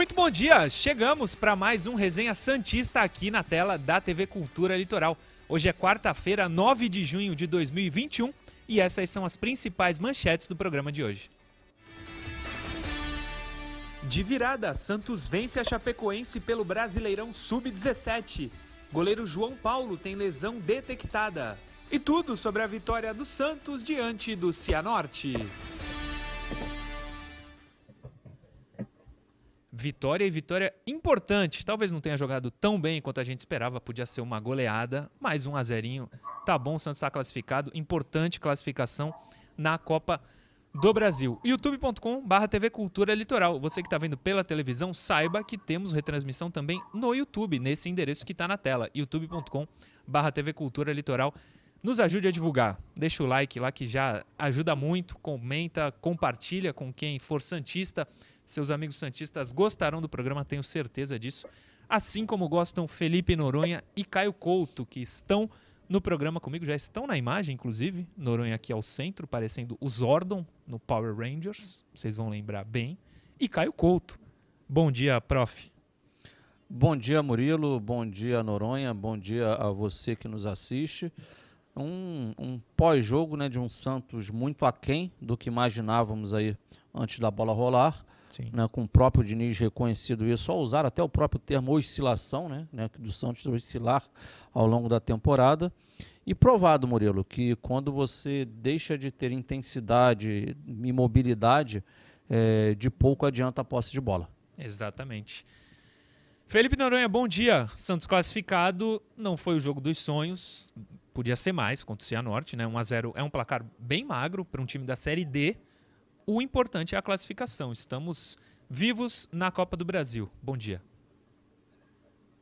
Muito bom dia! Chegamos para mais um Resenha Santista aqui na tela da TV Cultura Litoral. Hoje é quarta-feira, 9 de junho de 2021 e essas são as principais manchetes do programa de hoje. De virada, Santos vence a Chapecoense pelo Brasileirão Sub-17. Goleiro João Paulo tem lesão detectada. E tudo sobre a vitória do Santos diante do Cianorte. Vitória e vitória importante. Talvez não tenha jogado tão bem quanto a gente esperava, podia ser uma goleada, mais um a. Tá bom, o Santos está classificado, importante classificação na Copa do Brasil. youtube.com/barra TV Cultura Litoral. Você que está vendo pela televisão, saiba que temos retransmissão também no YouTube, nesse endereço que está na tela, youtube.com/barra TV Cultura Litoral. Nos ajude a divulgar. Deixa o like lá que já ajuda muito. Comenta, compartilha com quem for santista. Seus amigos santistas gostarão do programa, tenho certeza disso. Assim como gostam Felipe Noronha e Caio Couto, que estão no programa comigo, já estão na imagem, inclusive. Noronha aqui ao centro, parecendo o Zordon no Power Rangers, vocês vão lembrar bem. E Caio Couto. Bom dia, prof. Bom dia, Murilo. Bom dia, Noronha. Bom dia a você que nos assiste. Um, um pós-jogo né, de um Santos muito aquém do que imaginávamos aí antes da bola rolar né, com o próprio Diniz reconhecido isso, só usar até o próprio termo oscilação, né, né, do Santos oscilar ao longo da temporada. E provado, Murilo, que quando você deixa de ter intensidade e mobilidade, é, de pouco adianta a posse de bola. Exatamente. Felipe Noronha, bom dia. Santos classificado, não foi o jogo dos sonhos, podia ser mais contra o Cianorte, né? 1 a 0 é um placar bem magro para um time da Série D o importante é a classificação. Estamos vivos na Copa do Brasil. Bom dia.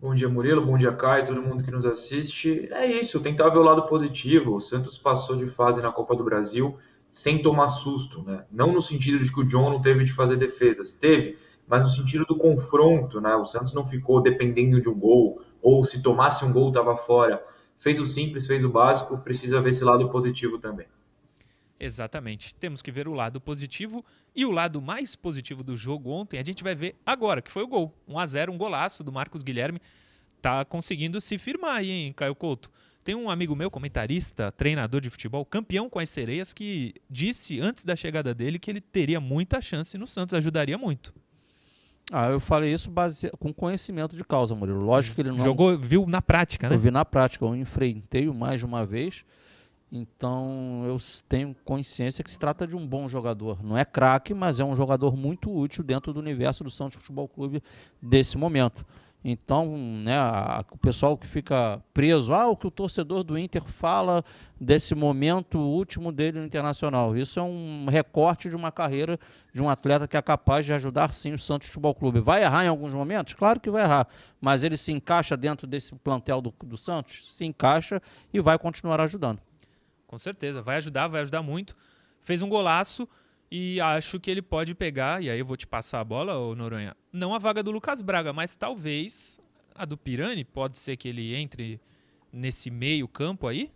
Bom dia, Murilo. Bom dia, Caio, todo mundo que nos assiste. É isso, tentar ver o lado positivo. O Santos passou de fase na Copa do Brasil sem tomar susto, né? Não no sentido de que o John não teve de fazer defesas, teve, mas no sentido do confronto, né? O Santos não ficou dependendo de um gol, ou se tomasse um gol estava fora. Fez o simples, fez o básico, precisa ver esse lado positivo também. Exatamente. Temos que ver o lado positivo e o lado mais positivo do jogo ontem a gente vai ver agora, que foi o gol. 1 a 0 um golaço do Marcos Guilherme. Tá conseguindo se firmar aí, hein, Caio Couto? Tem um amigo meu, comentarista, treinador de futebol, campeão com as sereias, que disse antes da chegada dele que ele teria muita chance no Santos, ajudaria muito. Ah, eu falei isso base... com conhecimento de causa, Murilo. Lógico que ele não. Jogou, viu na prática, né? Eu vi na prática, eu enfrentei mais de uma vez. Então eu tenho consciência que se trata de um bom jogador. Não é craque, mas é um jogador muito útil dentro do universo do Santos Futebol Clube desse momento. Então, né, a, o pessoal que fica preso, ah, o que o torcedor do Inter fala desse momento último dele no Internacional. Isso é um recorte de uma carreira de um atleta que é capaz de ajudar sim o Santos Futebol Clube. Vai errar em alguns momentos? Claro que vai errar, mas ele se encaixa dentro desse plantel do, do Santos? Se encaixa e vai continuar ajudando. Com certeza, vai ajudar, vai ajudar muito. Fez um golaço e acho que ele pode pegar, e aí eu vou te passar a bola, ô Noronha, não a vaga do Lucas Braga, mas talvez a do Pirani, pode ser que ele entre nesse meio campo aí?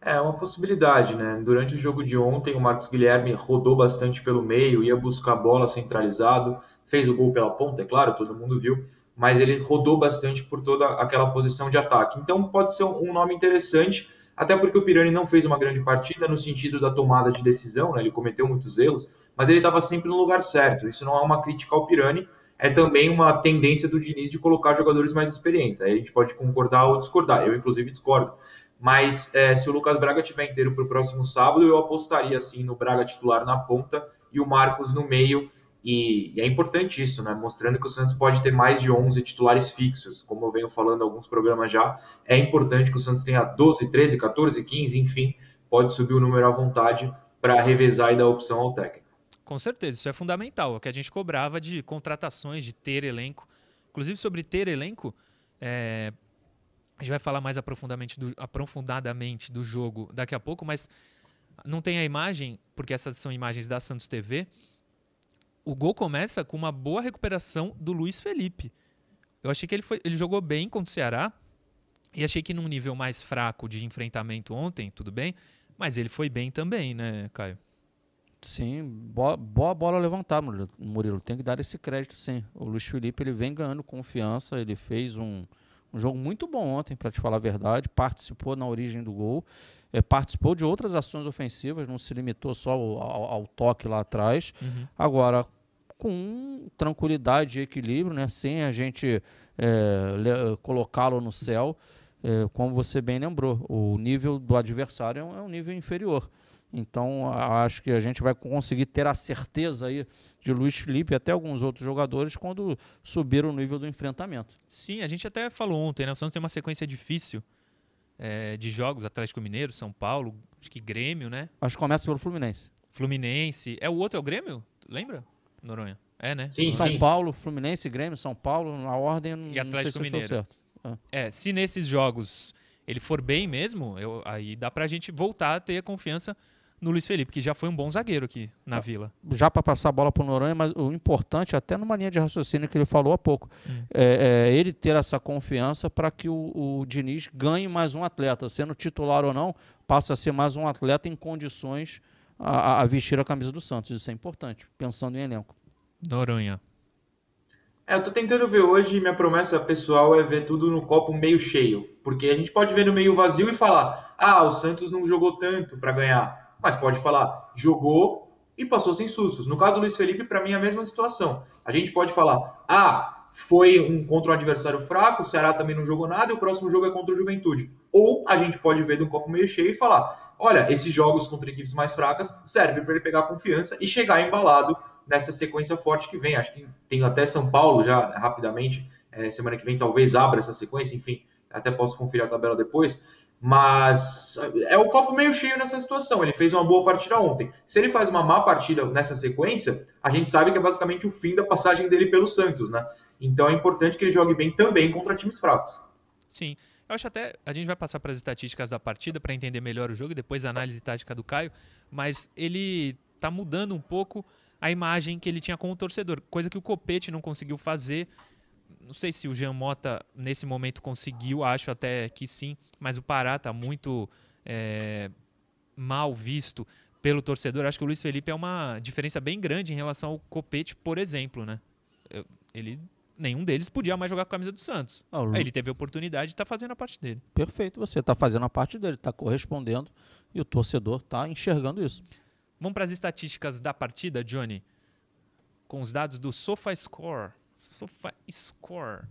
É uma possibilidade, né? Durante o jogo de ontem, o Marcos Guilherme rodou bastante pelo meio, ia buscar a bola centralizado, fez o gol pela ponta, é claro, todo mundo viu, mas ele rodou bastante por toda aquela posição de ataque. Então pode ser um nome interessante até porque o Pirani não fez uma grande partida no sentido da tomada de decisão, né? ele cometeu muitos erros, mas ele estava sempre no lugar certo. Isso não é uma crítica ao Pirani, é também uma tendência do Diniz de colocar jogadores mais experientes. Aí a gente pode concordar ou discordar, eu inclusive discordo. Mas é, se o Lucas Braga tiver inteiro para o próximo sábado, eu apostaria assim no Braga titular na ponta e o Marcos no meio e, e, é importante isso, né? Mostrando que o Santos pode ter mais de 11 titulares fixos, como eu venho falando em alguns programas já. É importante que o Santos tenha 12, 13, 14, 15, enfim, pode subir o número à vontade para revezar e dar opção ao técnico. Com certeza, isso é fundamental. É o que a gente cobrava de contratações, de ter elenco. Inclusive, sobre ter elenco, é... a gente vai falar mais do, aprofundadamente do jogo daqui a pouco, mas não tem a imagem, porque essas são imagens da Santos TV o gol começa com uma boa recuperação do Luiz Felipe. Eu achei que ele, foi, ele jogou bem contra o Ceará e achei que num nível mais fraco de enfrentamento ontem, tudo bem, mas ele foi bem também, né, Caio? Sim, boa, boa bola levantar, Murilo. Tem que dar esse crédito, sim. O Luiz Felipe ele vem ganhando confiança. Ele fez um, um jogo muito bom ontem, para te falar a verdade. Participou na origem do gol. É, participou de outras ações ofensivas, não se limitou só ao, ao, ao toque lá atrás. Uhum. Agora, com tranquilidade e equilíbrio, né? sem a gente é, colocá-lo no céu. É, como você bem lembrou, o nível do adversário é um, é um nível inferior. Então, acho que a gente vai conseguir ter a certeza aí de Luiz Felipe e até alguns outros jogadores quando subir o nível do enfrentamento. Sim, a gente até falou ontem, né? O Santos tem uma sequência difícil é, de jogos, Atlético Mineiro, São Paulo, acho que Grêmio, né? Acho que começa pelo Fluminense. Fluminense. É o outro é o Grêmio? Lembra? Noronha. É, né? Sim, São sim. Paulo, Fluminense, Grêmio, São Paulo, na ordem. E Atlético se Mineiro. É. é, se nesses jogos ele for bem mesmo, eu, aí dá pra gente voltar a ter confiança no Luiz Felipe, que já foi um bom zagueiro aqui na ah, Vila. Já para passar a bola para o Noronha, mas o importante, até numa linha de raciocínio que ele falou há pouco, hum. é, é, ele ter essa confiança para que o, o Diniz ganhe mais um atleta, sendo titular ou não, passa a ser mais um atleta em condições a, a vestir a camisa do Santos. Isso é importante, pensando em elenco. Noronha. É, eu tô tentando ver hoje, minha promessa pessoal é ver tudo no copo meio cheio. Porque a gente pode ver no meio vazio e falar: ah, o Santos não jogou tanto para ganhar. Mas pode falar: jogou e passou sem sustos. No caso do Luiz Felipe, para mim é a mesma situação. A gente pode falar: ah, foi um contra um adversário fraco, o Ceará também não jogou nada e o próximo jogo é contra o Juventude. Ou a gente pode ver no copo meio cheio e falar: olha, esses jogos contra equipes mais fracas servem para ele pegar confiança e chegar embalado nessa sequência forte que vem. Acho que tem até São Paulo já rapidamente. É, semana que vem talvez abra essa sequência, enfim, até posso conferir a tabela depois. Mas é o copo meio cheio nessa situação. Ele fez uma boa partida ontem. Se ele faz uma má partida nessa sequência, a gente sabe que é basicamente o fim da passagem dele pelo Santos, né? Então é importante que ele jogue bem também contra times fracos. Sim. Eu acho até a gente vai passar para as estatísticas da partida para entender melhor o jogo, depois a análise tática do Caio, mas ele está mudando um pouco a imagem que ele tinha com o torcedor, coisa que o Copete não conseguiu fazer. Não sei se o Jean Mota nesse momento conseguiu, acho até que sim, mas o Pará está muito é, mal visto pelo torcedor. Acho que o Luiz Felipe é uma diferença bem grande em relação ao Copete, por exemplo, né? Ele nenhum deles podia mais jogar com a camisa do Santos. Ah, Aí ele teve a oportunidade de estar tá fazendo a parte dele. Perfeito, você está fazendo a parte dele, está correspondendo e o torcedor está enxergando isso. Vamos para as estatísticas da partida, Johnny. Com os dados do SofaScore. SofaScore.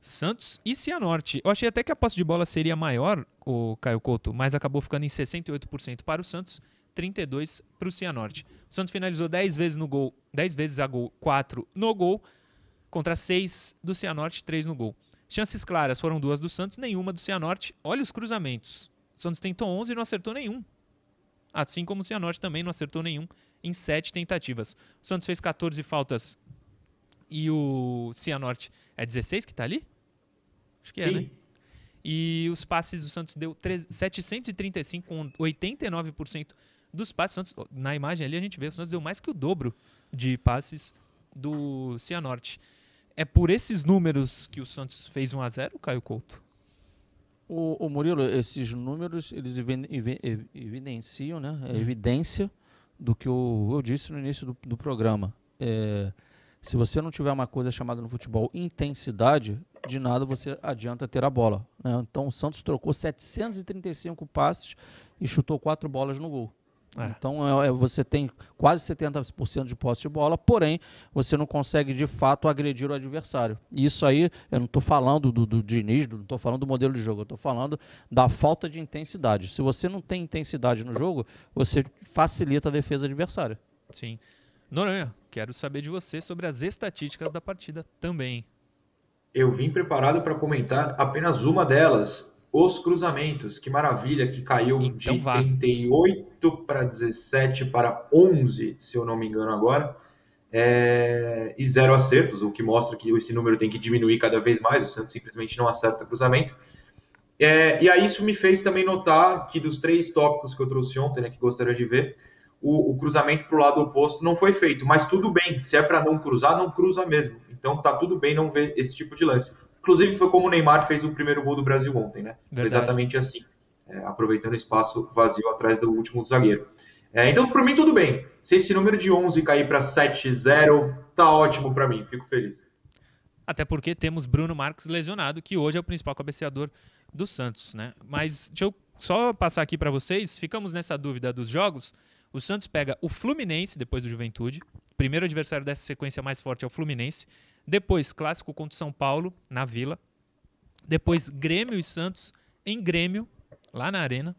Santos e Cianorte. Eu achei até que a posse de bola seria maior, o Caio Couto, mas acabou ficando em 68% para o Santos, 32 para o Cianorte. O Santos finalizou 10 vezes no gol, 10 vezes a gol, 4 no gol, contra 6 do Cianorte, 3 no gol. Chances claras foram duas do Santos, nenhuma do Cianorte. Olha os cruzamentos. O Santos tentou 11 e não acertou nenhum assim como o Cianorte também não acertou nenhum em sete tentativas. O Santos fez 14 faltas e o Cianorte é 16 que está ali? Acho que Sim. é, né? E os passes do Santos deu 3, 735 com 89% dos passes. Santos, na imagem ali a gente vê o Santos deu mais que o dobro de passes do Cianorte. É por esses números que o Santos fez 1 a 0, Caio Couto? O, o Murilo, esses números, eles evidenciam, né? É evidência do que eu, eu disse no início do, do programa. É, se você não tiver uma coisa chamada no futebol intensidade, de nada você adianta ter a bola. Né? Então o Santos trocou 735 passes e chutou quatro bolas no gol. É. Então é, é, você tem quase 70% de posse de bola, porém você não consegue de fato agredir o adversário. Isso aí, eu não estou falando do, do Diniz, não estou falando do modelo de jogo, eu estou falando da falta de intensidade. Se você não tem intensidade no jogo, você facilita a defesa adversária. Sim. Noronha, quero saber de você sobre as estatísticas da partida também. Eu vim preparado para comentar apenas uma delas, os cruzamentos, que maravilha, que caiu então, de vá. 38 para 17 para 11, se eu não me engano agora, é... e zero acertos, o que mostra que esse número tem que diminuir cada vez mais, o Santos simplesmente não acerta cruzamento. É... E aí isso me fez também notar que dos três tópicos que eu trouxe ontem, né, que gostaria de ver, o, o cruzamento para o lado oposto não foi feito, mas tudo bem, se é para não cruzar, não cruza mesmo. Então tá tudo bem não ver esse tipo de lance. Inclusive, foi como o Neymar fez o primeiro gol do Brasil ontem, né? Exatamente assim, é, aproveitando espaço vazio atrás do último zagueiro. É, então, por mim, tudo bem. Se esse número de 11 cair para 7-0, tá ótimo para mim, fico feliz. Até porque temos Bruno Marques lesionado, que hoje é o principal cabeceador do Santos, né? Mas deixa eu só passar aqui para vocês, ficamos nessa dúvida dos jogos. O Santos pega o Fluminense depois do Juventude. Primeiro adversário dessa sequência mais forte é o Fluminense. Depois, clássico contra o São Paulo, na Vila. Depois, Grêmio e Santos em Grêmio, lá na Arena.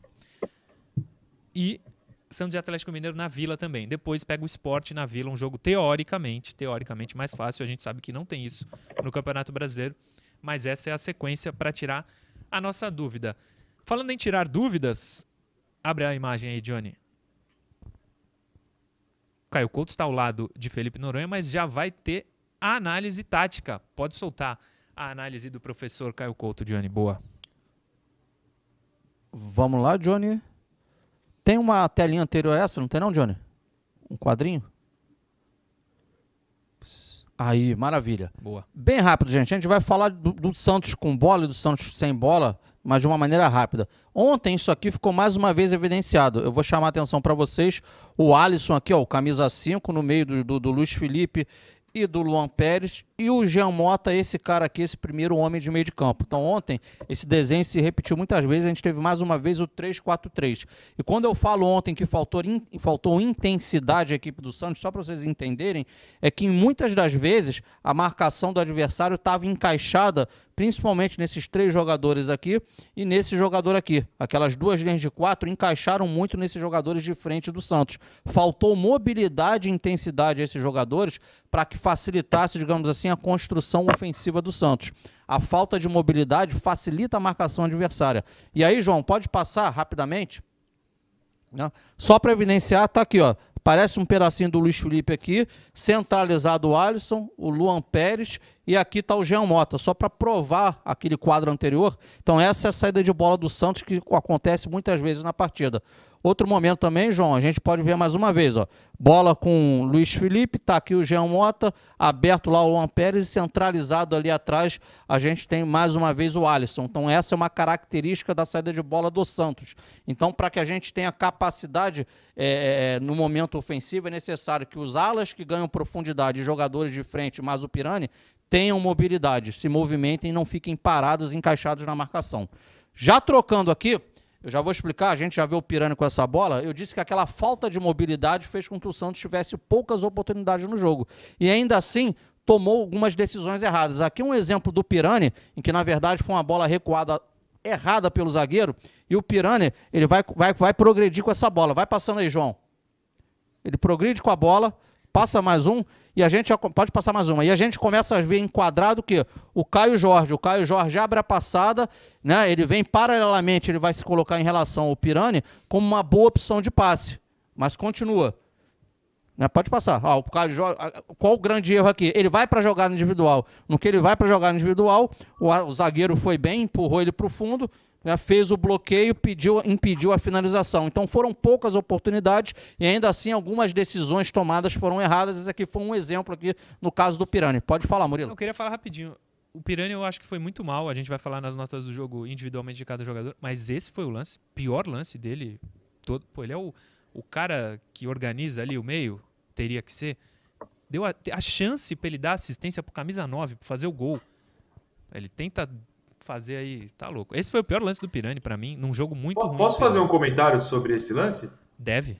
E Santos e Atlético Mineiro na Vila também. Depois pega o Esporte na Vila, um jogo teoricamente, teoricamente mais fácil. A gente sabe que não tem isso no Campeonato Brasileiro, mas essa é a sequência para tirar a nossa dúvida. Falando em tirar dúvidas, abre a imagem aí, Johnny. Caio Couto está ao lado de Felipe Noronha, mas já vai ter a análise tática. Pode soltar a análise do professor Caio Couto, Johnny. Boa. Vamos lá, Johnny. Tem uma telinha anterior a essa, não tem não, Johnny? Um quadrinho? Aí, maravilha. Boa. Bem rápido, gente. A gente vai falar do, do, Santos com bola e do Santos sem bola, mas de uma maneira rápida. Ontem isso aqui ficou mais uma vez evidenciado. Eu vou chamar a atenção para vocês. O Alisson aqui, ó, o camisa 5, no meio do, do, do Luiz Felipe e do Luan Pérez. E o Jean Mota, esse cara aqui, esse primeiro homem de meio de campo. Então, ontem, esse desenho se repetiu muitas vezes. A gente teve mais uma vez o 3-4-3. E quando eu falo ontem que faltou, in, faltou intensidade à equipe do Santos, só para vocês entenderem, é que muitas das vezes a marcação do adversário estava encaixada principalmente nesses três jogadores aqui e nesse jogador aqui. Aquelas duas linhas de quatro encaixaram muito nesses jogadores de frente do Santos. Faltou mobilidade e intensidade a esses jogadores para que facilitasse, digamos assim, a construção ofensiva do Santos. A falta de mobilidade facilita a marcação adversária. E aí, João, pode passar rapidamente? Só para evidenciar, tá aqui, ó. Parece um pedacinho do Luiz Felipe aqui, centralizado o Alisson, o Luan Pérez e aqui está o Jean Mota, só para provar aquele quadro anterior. Então essa é a saída de bola do Santos que acontece muitas vezes na partida. Outro momento também, João, a gente pode ver mais uma vez, ó. Bola com Luiz Felipe, tá aqui o Jean Mota, aberto lá o Juan Pérez e centralizado ali atrás, a gente tem mais uma vez o Alisson. Então essa é uma característica da saída de bola do Santos. Então para que a gente tenha capacidade é, é, é, no momento ofensivo, é necessário que os alas que ganham profundidade, jogadores de frente, mas o Pirani, tenham mobilidade, se movimentem e não fiquem parados, encaixados na marcação. Já trocando aqui, eu já vou explicar, a gente já viu o Pirani com essa bola. Eu disse que aquela falta de mobilidade fez com que o Santos tivesse poucas oportunidades no jogo. E ainda assim, tomou algumas decisões erradas. Aqui um exemplo do Pirani, em que na verdade foi uma bola recuada errada pelo zagueiro. E o Pirani, ele vai, vai, vai progredir com essa bola. Vai passando aí, João. Ele progride com a bola, passa mais um e a gente pode passar mais uma. E a gente começa a ver enquadrado que o Caio Jorge, o Caio Jorge abre a passada, né? Ele vem paralelamente, ele vai se colocar em relação ao Pirani como uma boa opção de passe. Mas continua. Né? Pode passar. Ah, o Caio Jorge, qual o grande erro aqui? Ele vai para jogar individual. No que ele vai para jogar individual, o, o zagueiro foi bem, empurrou ele para o fundo né, fez o bloqueio, pediu, impediu a finalização. Então foram poucas oportunidades e ainda assim algumas decisões tomadas foram erradas. Esse aqui foi um exemplo aqui no caso do Pirani. Pode falar, Murilo. Eu queria falar rapidinho. O Pirani eu acho que foi muito mal. A gente vai falar nas notas do jogo individualmente de cada jogador. Mas esse foi o lance, pior lance dele. Todo, pô, ele é o, o cara que organiza ali o meio, teria que ser. Deu a, a chance para ele dar assistência pro camisa 9, para fazer o gol. Ele tenta fazer aí. Tá louco. Esse foi o pior lance do Pirani para mim, num jogo muito Posso ruim. Posso fazer um comentário sobre esse lance? Deve.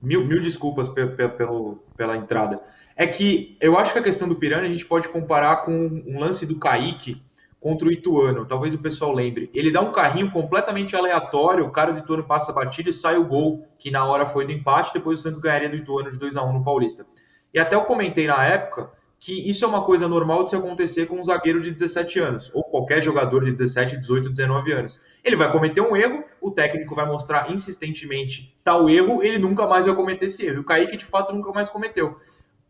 Mil, mil desculpas pelo, pela entrada. É que eu acho que a questão do Pirani a gente pode comparar com um lance do Kaique contra o Ituano. Talvez o pessoal lembre. Ele dá um carrinho completamente aleatório, o cara do Ituano passa a batida e sai o gol, que na hora foi do empate, depois o Santos ganharia do Ituano de 2 a 1 no Paulista. E até eu comentei na época que isso é uma coisa normal de se acontecer com um zagueiro de 17 anos, ou qualquer jogador de 17, 18, 19 anos. Ele vai cometer um erro, o técnico vai mostrar insistentemente tal erro, ele nunca mais vai cometer esse erro. O Kaique, de fato, nunca mais cometeu.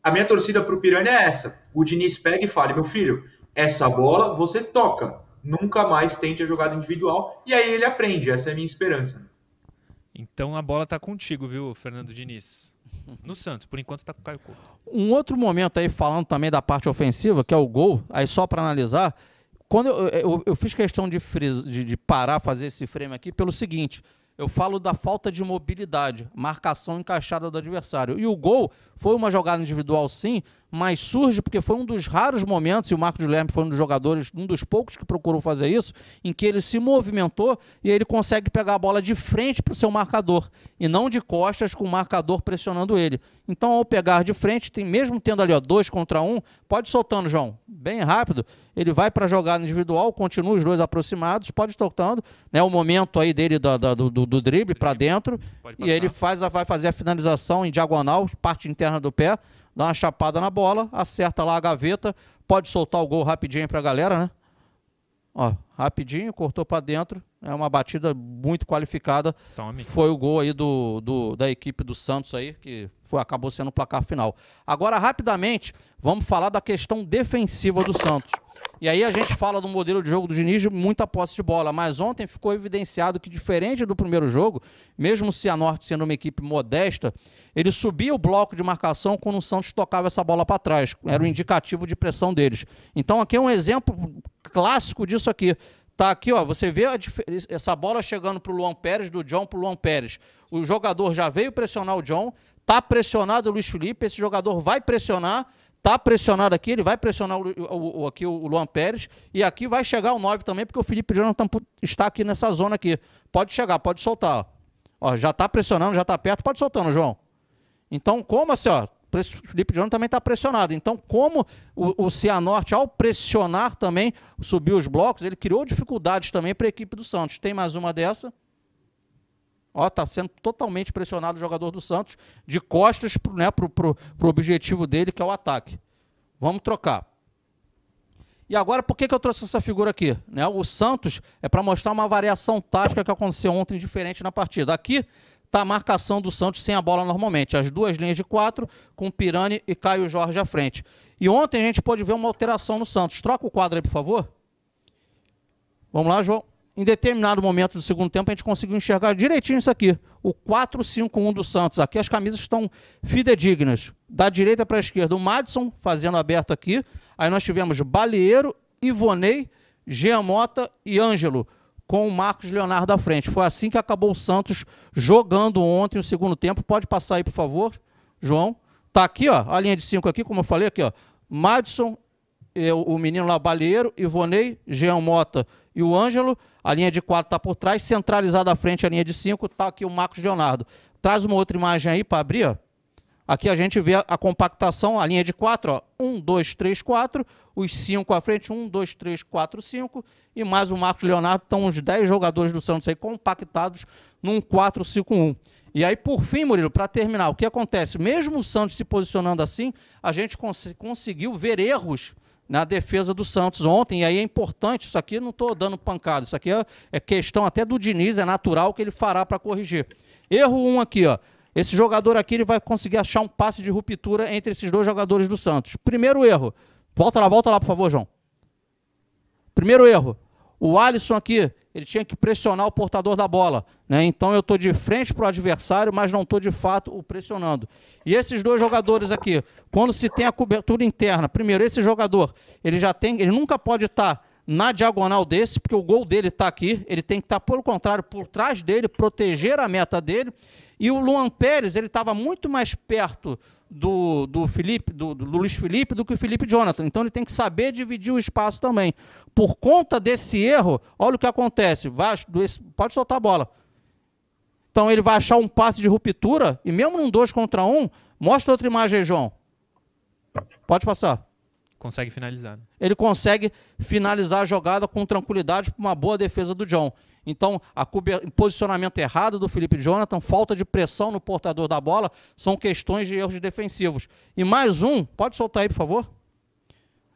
A minha torcida para o Piranha é essa. O Diniz pega e fala, meu filho, essa bola você toca. Nunca mais tente a jogada individual. E aí ele aprende, essa é a minha esperança. Então a bola tá contigo, viu, Fernando Diniz? No Santos. Por enquanto está com o Caio Couto. Um outro momento aí, falando também da parte ofensiva, que é o gol, aí só para analisar, quando eu, eu, eu, fiz questão de, de, de parar, fazer esse frame aqui, pelo seguinte. Eu falo da falta de mobilidade, marcação encaixada do adversário. E o gol foi uma jogada individual, sim, mas surge porque foi um dos raros momentos, e o Marcos Guilherme foi um dos jogadores, um dos poucos que procurou fazer isso, em que ele se movimentou e ele consegue pegar a bola de frente para o seu marcador, e não de costas com o marcador pressionando ele. Então, ao pegar de frente, tem mesmo tendo ali ó, dois contra um, pode soltando, João, bem rápido, ele vai para a jogada individual, continua os dois aproximados, pode soltando, né, o momento aí dele do, do, do, do drible para dentro, e ele faz, vai fazer a finalização em diagonal, parte interna do pé, dá uma chapada na bola, acerta lá a gaveta, pode soltar o gol rapidinho para a galera, né? Ó, rapidinho, cortou para dentro. É uma batida muito qualificada. Tome. Foi o gol aí do, do, da equipe do Santos aí, que foi, acabou sendo o placar final. Agora, rapidamente, vamos falar da questão defensiva do Santos. E aí a gente fala do modelo de jogo do Diniz de muita posse de bola, mas ontem ficou evidenciado que diferente do primeiro jogo, mesmo o Cianorte sendo uma equipe modesta, ele subia o bloco de marcação quando o Santos tocava essa bola para trás, era o indicativo de pressão deles. Então aqui é um exemplo clássico disso aqui. Tá aqui, ó, você vê essa bola chegando para o Luan Pérez, do John para o Luan Pérez. O jogador já veio pressionar o John, tá pressionado o Luiz Felipe, esse jogador vai pressionar, Tá pressionado aqui, ele vai pressionar o, o, o, aqui o Luan Pérez. E aqui vai chegar o 9 também, porque o Felipe Jonathan está aqui nessa zona aqui. Pode chegar, pode soltar. Ó, já está pressionando, já está perto, pode soltando, João. Então, como assim, ó, Felipe Jonathan também está pressionado. Então, como o, o Cianorte, ao pressionar também, subiu os blocos, ele criou dificuldades também para a equipe do Santos. Tem mais uma dessa. Ó, tá sendo totalmente pressionado o jogador do Santos de costas pro, né, pro, pro, pro objetivo dele, que é o ataque. Vamos trocar. E agora, por que, que eu trouxe essa figura aqui? Né? O Santos é para mostrar uma variação tática que aconteceu ontem diferente na partida. Aqui está a marcação do Santos sem a bola normalmente. As duas linhas de quatro, com Pirani e Caio Jorge à frente. E ontem a gente pôde ver uma alteração no Santos. Troca o quadro aí, por favor. Vamos lá, João em determinado momento do segundo tempo, a gente conseguiu enxergar direitinho isso aqui. O 4-5-1 do Santos. Aqui as camisas estão fidedignas. Da direita para a esquerda, o Madison fazendo aberto aqui. Aí nós tivemos Balieiro, Ivonei, Giamota e Ângelo, com o Marcos Leonardo à frente. Foi assim que acabou o Santos jogando ontem o segundo tempo. Pode passar aí, por favor, João. Tá aqui, ó, a linha de 5 aqui, como eu falei aqui, ó. Madison, eu, o menino lá, Balieiro, Ivonei, Jean Mota e o Ângelo. A linha de 4 está por trás, centralizada à frente a linha de 5, está aqui o Marcos Leonardo. Traz uma outra imagem aí para abrir. Ó. Aqui a gente vê a, compactação, a linha de 4, 1, 2, 3, 4, os 5 à frente, 1, 2, 3, 4, 5, e mais o Marcos Leonardo, estão os 10 jogadores do Santos aí compactados num 4-5-1. E aí, por fim, Murilo, para terminar, o que acontece? Mesmo o Santos se posicionando assim, a gente cons conseguiu ver erros na defesa do Santos ontem, e aí é importante, isso aqui não estou dando pancada, isso aqui é, é, questão até do Diniz, é natural que ele fará para corrigir. Erro 1 um aqui, ó. Esse jogador aqui ele vai conseguir achar um passe de ruptura entre esses dois jogadores do Santos. Primeiro erro. Volta lá, volta lá, por favor, João. Primeiro erro. O Alisson aqui, ele tinha que pressionar o portador da bola. Né? Então eu estou de frente para o adversário, mas não estou de fato o pressionando. E esses dois jogadores aqui, quando se tem a cobertura interna, primeiro, esse jogador, ele já tem, ele nunca pode estar tá na diagonal desse, porque o gol dele está aqui, ele tem que estar, tá, pelo contrário, por trás dele, proteger a meta dele. E o Luan Pérez, ele estava muito mais perto do, do Felipe, do, do, Luiz Felipe, do que o Felipe Jonathan. Então ele tem que saber dividir o espaço também. Por conta desse erro, olha o que acontece. Vai, pode soltar a bola. Então ele vai achar um passe de ruptura, e mesmo num 2 contra 1, um, mostra outra imagem aí, João. Pode passar. Consegue finalizar. Né? Ele consegue finalizar a jogada com tranquilidade por uma boa defesa do John. Então, a posicionamento errado do Felipe Jonathan, falta de pressão no portador da bola, são questões de erros defensivos. E mais um, pode soltar aí, por favor?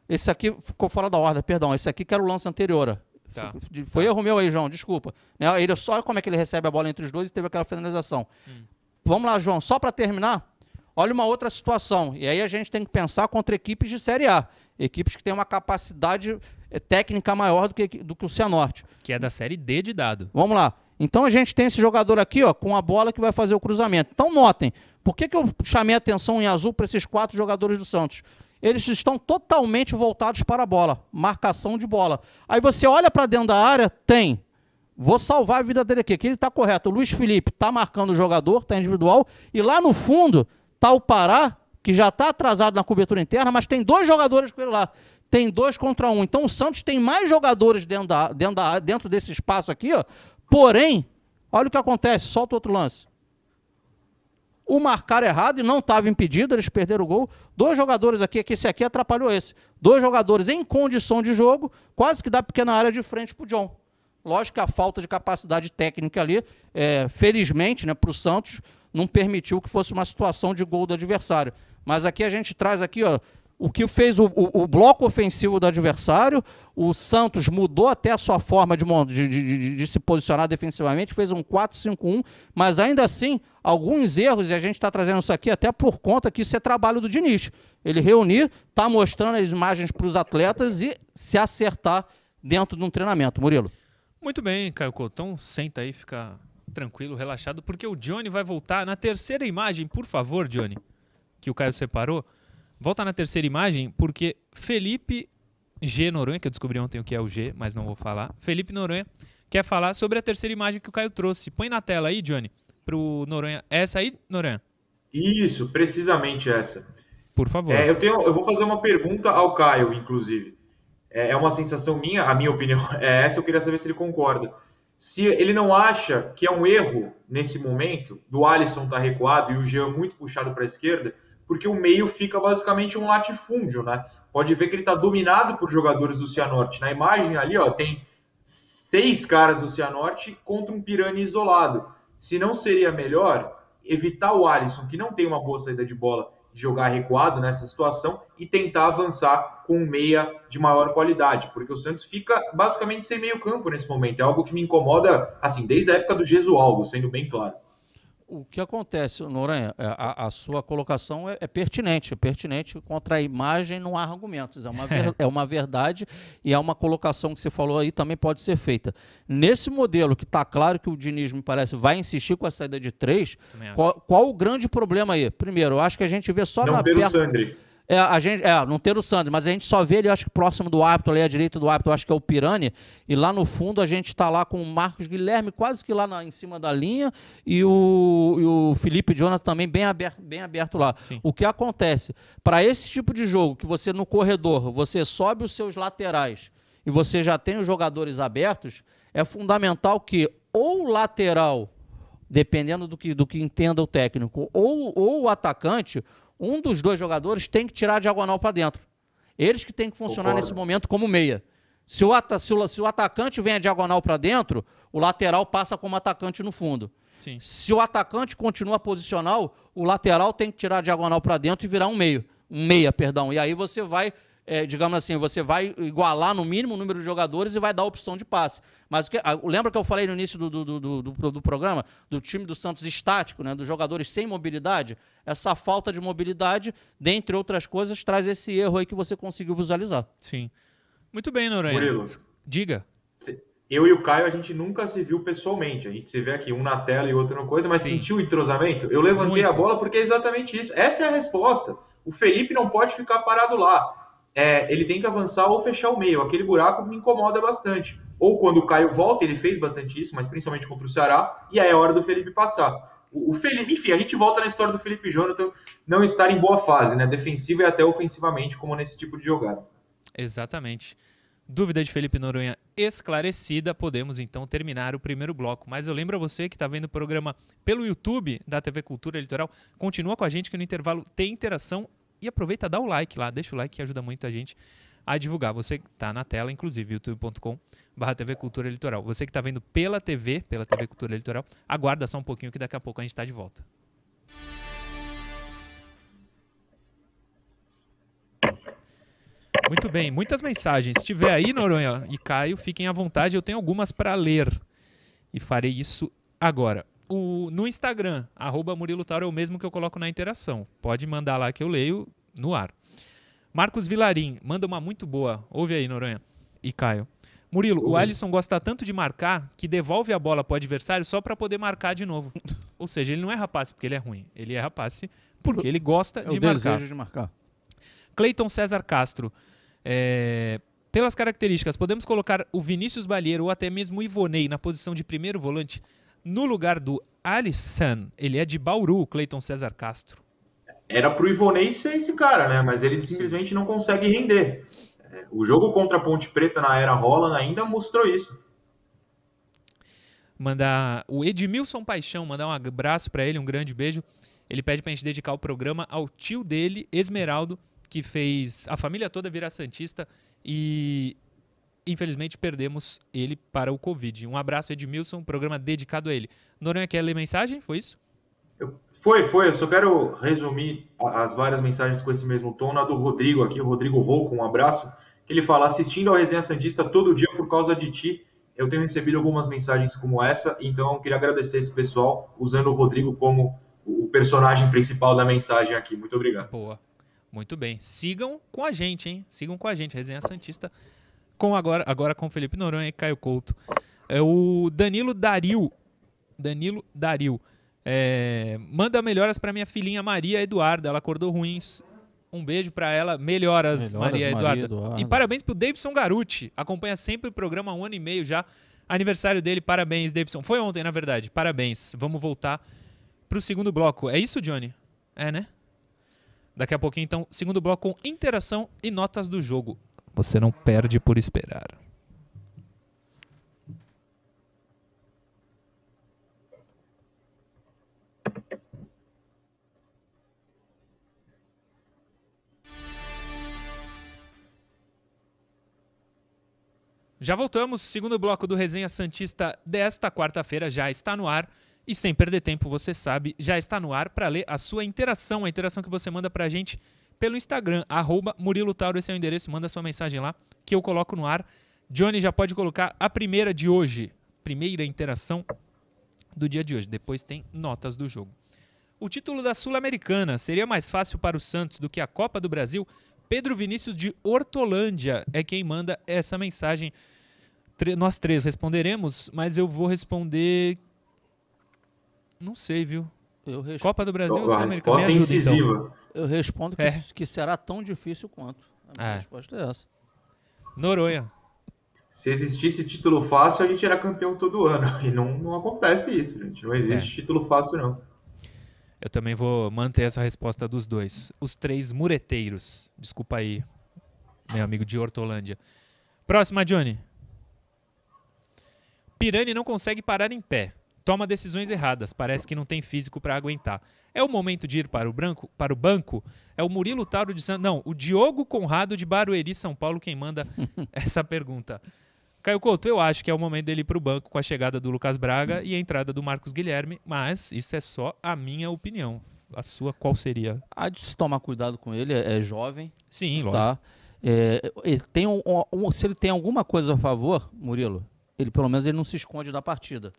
Esse aqui ficou fora da ordem, perdão. Esse aqui que era o lance anterior. Tá. Foi tá. erro meu aí, João, desculpa. Né, ele só como é que ele recebe a bola entre os dois e teve aquela finalização. Hum. Vamos lá, João, só para terminar, olha uma outra situação. E aí a gente tem que pensar contra equipes de Série A. Equipes que têm uma capacidade técnica maior do que, do que o Cianorte. Que é da série D de dado. Vamos lá. Então a gente tem esse jogador aqui, ó, com a bola que vai fazer o cruzamento. Então notem, por que, que eu chamei a atenção em azul para esses quatro jogadores do Santos? Eles estão totalmente voltados para a bola, marcação de bola. Aí você olha para dentro da área, tem Vou salvar a vida dele aqui. Aqui ele está correto. O Luiz Felipe está marcando o jogador, está individual. E lá no fundo está o Pará, que já está atrasado na cobertura interna, mas tem dois jogadores com ele lá. Tem dois contra um. Então o Santos tem mais jogadores dentro, da, dentro, da, dentro desse espaço aqui, ó. Porém, olha o que acontece. Solta outro lance. O marcar errado e não estava impedido, eles perderam o gol. Dois jogadores aqui, que esse aqui atrapalhou esse. Dois jogadores em condição de jogo, quase que dá pequena área de frente para o John. Lógico que a falta de capacidade técnica ali, é, felizmente, né, para o Santos, não permitiu que fosse uma situação de gol do adversário. Mas aqui a gente traz aqui, ó, o que fez o, o, o, bloco ofensivo do adversário. O Santos mudou até a sua forma de, de, de, de se posicionar defensivamente, fez um 4-5-1, mas ainda assim, alguns erros, e a gente está trazendo isso aqui até por conta que isso é trabalho do Diniz. Ele reunir, está mostrando as imagens para os atletas e se acertar dentro de um treinamento. Murilo. Muito bem, Caio Cotão, senta aí, fica tranquilo, relaxado, porque o Johnny vai voltar na terceira imagem, por favor, Johnny, que o Caio separou. Volta na terceira imagem, porque Felipe G. Noronha, que eu descobri ontem o que é o G, mas não vou falar. Felipe Noronha quer falar sobre a terceira imagem que o Caio trouxe. Põe na tela aí, Johnny, pro Noronha. Essa aí, Noronha? Isso, precisamente essa. Por favor. É, eu, tenho, eu vou fazer uma pergunta ao Caio, inclusive. É, é uma sensação minha, a minha opinião é essa, eu queria saber se ele concorda. Se ele não acha que é um erro nesse momento do Alisson estar tá recuado e o Jean muito puxado para a esquerda, porque o meio fica basicamente um latifúndio, né? Pode ver que ele está dominado por jogadores do Cianorte. Na imagem ali, ó, tem seis caras do Cianorte contra um Piranha isolado. Se não seria melhor evitar o Alisson, que não tem uma boa saída de bola, jogar recuado nessa situação e tentar avançar com um meia de maior qualidade, porque o Santos fica basicamente sem meio campo nesse momento. É algo que me incomoda, assim, desde a época do Gesualdo, sendo bem claro o que acontece, Noronha, é, a, a sua colocação é, é, pertinente, é pertinente contra a imagem, não há argumentos, é uma, ver, é uma verdade e é uma colocação que você falou aí também pode ser feita. Nesse modelo que está claro que o Diniz, me parece, vai insistir com a saída de três, qual, qual, o grande problema aí? Primeiro, eu acho que a gente vê só não na ter perto... o Sandri. É, a gente, é, não ter o Sandro, mas a gente só vê ele, acho que próximo do árbitro, ali à direita do árbitro, acho que é o Pirani. E lá no fundo a gente está lá com o Marcos Guilherme quase que lá na, em cima da linha e o, e o Felipe Jonathan também bem aberto, bem aberto lá. Sim. O que acontece? Para esse tipo de jogo, que você no corredor, você sobe os seus laterais e você já tem os jogadores abertos, é fundamental que ou o lateral, dependendo do que, do que entenda o técnico, ou, ou o atacante um dos dois jogadores tem que tirar a diagonal para dentro. Eles que têm que funcionar Concordo. nesse momento como meia. Se o, se o, se o atacante vem a diagonal para dentro, o lateral passa como atacante no fundo. Sim. Se o atacante continua posicional, o lateral tem que tirar a diagonal para dentro e virar um meio. Um meia, perdão. E aí você vai é, digamos assim, você vai igualar no mínimo o número de jogadores e vai dar opção de passe. Mas que, lembra que eu falei no início do, do, do, do, do programa do time do Santos estático, né, dos jogadores sem mobilidade? Essa falta de mobilidade, dentre outras coisas, traz esse erro aí que você conseguiu visualizar. Sim. Muito bem, Noronha. Murilo, Diga. Eu e o Caio, a gente nunca se viu pessoalmente. A gente se vê aqui, um na tela e outro na coisa, mas Sim. sentiu o entrosamento? Eu levantei Muito. a bola porque é exatamente isso. Essa é a resposta. O Felipe não pode ficar parado lá é, ele tem que avançar ou fechar o meio. Aquele buraco me incomoda bastante. Ou quando o Caio volta, ele fez bastante isso, mas principalmente contra o Ceará, e aí é hora do Felipe passar. O, o Felipe, enfim, a gente volta na história do Felipe Jonathan não estar em boa fase, né? Defensiva e até ofensivamente, como nesse tipo de jogada. Exatamente. Dúvida de Felipe Noronha esclarecida, podemos então terminar o primeiro bloco. Mas eu lembro a você que está vendo o programa pelo YouTube da TV Cultura Litoral, continua com a gente que no intervalo tem interação e aproveita, dá o like lá, deixa o like que ajuda muito a gente a divulgar. Você está na tela, inclusive, youtube.com barra TV Cultura Litoral. Você que está vendo pela TV, pela TV Cultura Litoral, aguarda só um pouquinho que daqui a pouco a gente está de volta. Muito bem, muitas mensagens. Se tiver aí, Noronha e Caio, fiquem à vontade, eu tenho algumas para ler. E farei isso agora o, no Instagram, arroba Murilo Tauro é o mesmo que eu coloco na interação. Pode mandar lá que eu leio no ar. Marcos Vilarim, manda uma muito boa. Ouve aí, Noronha e Caio. Murilo, o Alisson gosta tanto de marcar que devolve a bola para o adversário só para poder marcar de novo. Ou seja, ele não é rapaz porque ele é ruim. Ele é rapaz porque ele gosta é de marcar. desejo de marcar. Cleiton César Castro. É, pelas características, podemos colocar o Vinícius Balheiro ou até mesmo o Ivonei na posição de primeiro volante no lugar do Alisson. Ele é de Bauru, Cleiton César Castro. Era pro Ivonei ser esse cara, né? Mas ele simplesmente não consegue render. É, o jogo contra a Ponte Preta na era Holland ainda mostrou isso. Mandar o Edmilson Paixão, mandar um abraço para ele, um grande beijo. Ele pede pra gente dedicar o programa ao tio dele, Esmeraldo, que fez a família toda virar Santista e infelizmente perdemos ele para o Covid. Um abraço, Edmilson, programa dedicado a ele. Noronha quer ler mensagem? Foi isso? Eu, foi, foi. Eu só quero resumir as várias mensagens com esse mesmo tom. Na do Rodrigo aqui, o Rodrigo Rouco, um abraço. Que ele fala: assistindo ao Resenha Santista todo dia por causa de ti. Eu tenho recebido algumas mensagens como essa, então eu queria agradecer esse pessoal usando o Rodrigo como o personagem principal da mensagem aqui. Muito obrigado. Boa. Muito bem. Sigam com a gente, hein? Sigam com a gente, Resenha Santista. Com agora, agora com Felipe Noronha e Caio Couto. É o Danilo Daril. Danilo Daril. É, manda melhoras para minha filhinha Maria Eduarda. Ela acordou ruins. Um beijo para ela. Melhoras, Melhoras, Maria, Maria Eduarda. Eduarda. E parabéns pro Davidson Garuti. Acompanha sempre o programa há um ano e meio já. Aniversário dele, parabéns, Davidson. Foi ontem, na verdade. Parabéns. Vamos voltar pro segundo bloco. É isso, Johnny? É, né? Daqui a pouquinho, então, segundo bloco com interação e notas do jogo. Você não perde por esperar. Já voltamos. Segundo bloco do Resenha Santista desta quarta-feira já está no ar. E sem perder tempo, você sabe, já está no ar para ler a sua interação, a interação que você manda pra gente pelo Instagram, arroba Murilo Tauro, esse é o endereço, manda sua mensagem lá, que eu coloco no ar. Johnny já pode colocar a primeira de hoje, primeira interação do dia de hoje, depois tem notas do jogo. O título da Sul-Americana seria mais fácil para o Santos do que a Copa do Brasil? Pedro Vinícius de Hortolândia é quem manda essa mensagem. Nós três responderemos, mas eu vou responder. Não sei, viu? Eu, res- Copa do Brasil ou Sul-Americana? Me é ajuda, então. eu respondo que, É. que será tão difícil quanto. A minha É. resposta é essa. Noronha. Se existisse título fácil, a gente era campeão todo ano. E não, não acontece isso, gente. Não existe É. título fácil, não. Eu também vou manter essa resposta dos dois. Os três mureteiros. Desculpa aí, meu amigo de Hortolândia. Próxima, Johnny. Pirani não consegue parar em pé. Toma decisões erradas. Parece que não tem físico para aguentar. É o momento de ir para o, branco, para o banco? É o Murilo Tauro de Santos. Não, o Diogo Conrado de Barueri, São Paulo, quem manda essa pergunta. Caio Couto, eu acho que é o momento dele ir para o banco com a chegada do Lucas Braga e a entrada do Marcos Guilherme, mas isso é só a minha opinião. A sua qual seria? Há de se tomar cuidado com ele, é, é jovem, Sim, lógico. tá? É, ele tem um- um- se ele tem alguma coisa a favor, Murilo, ele pelo menos ele não se esconde da partida.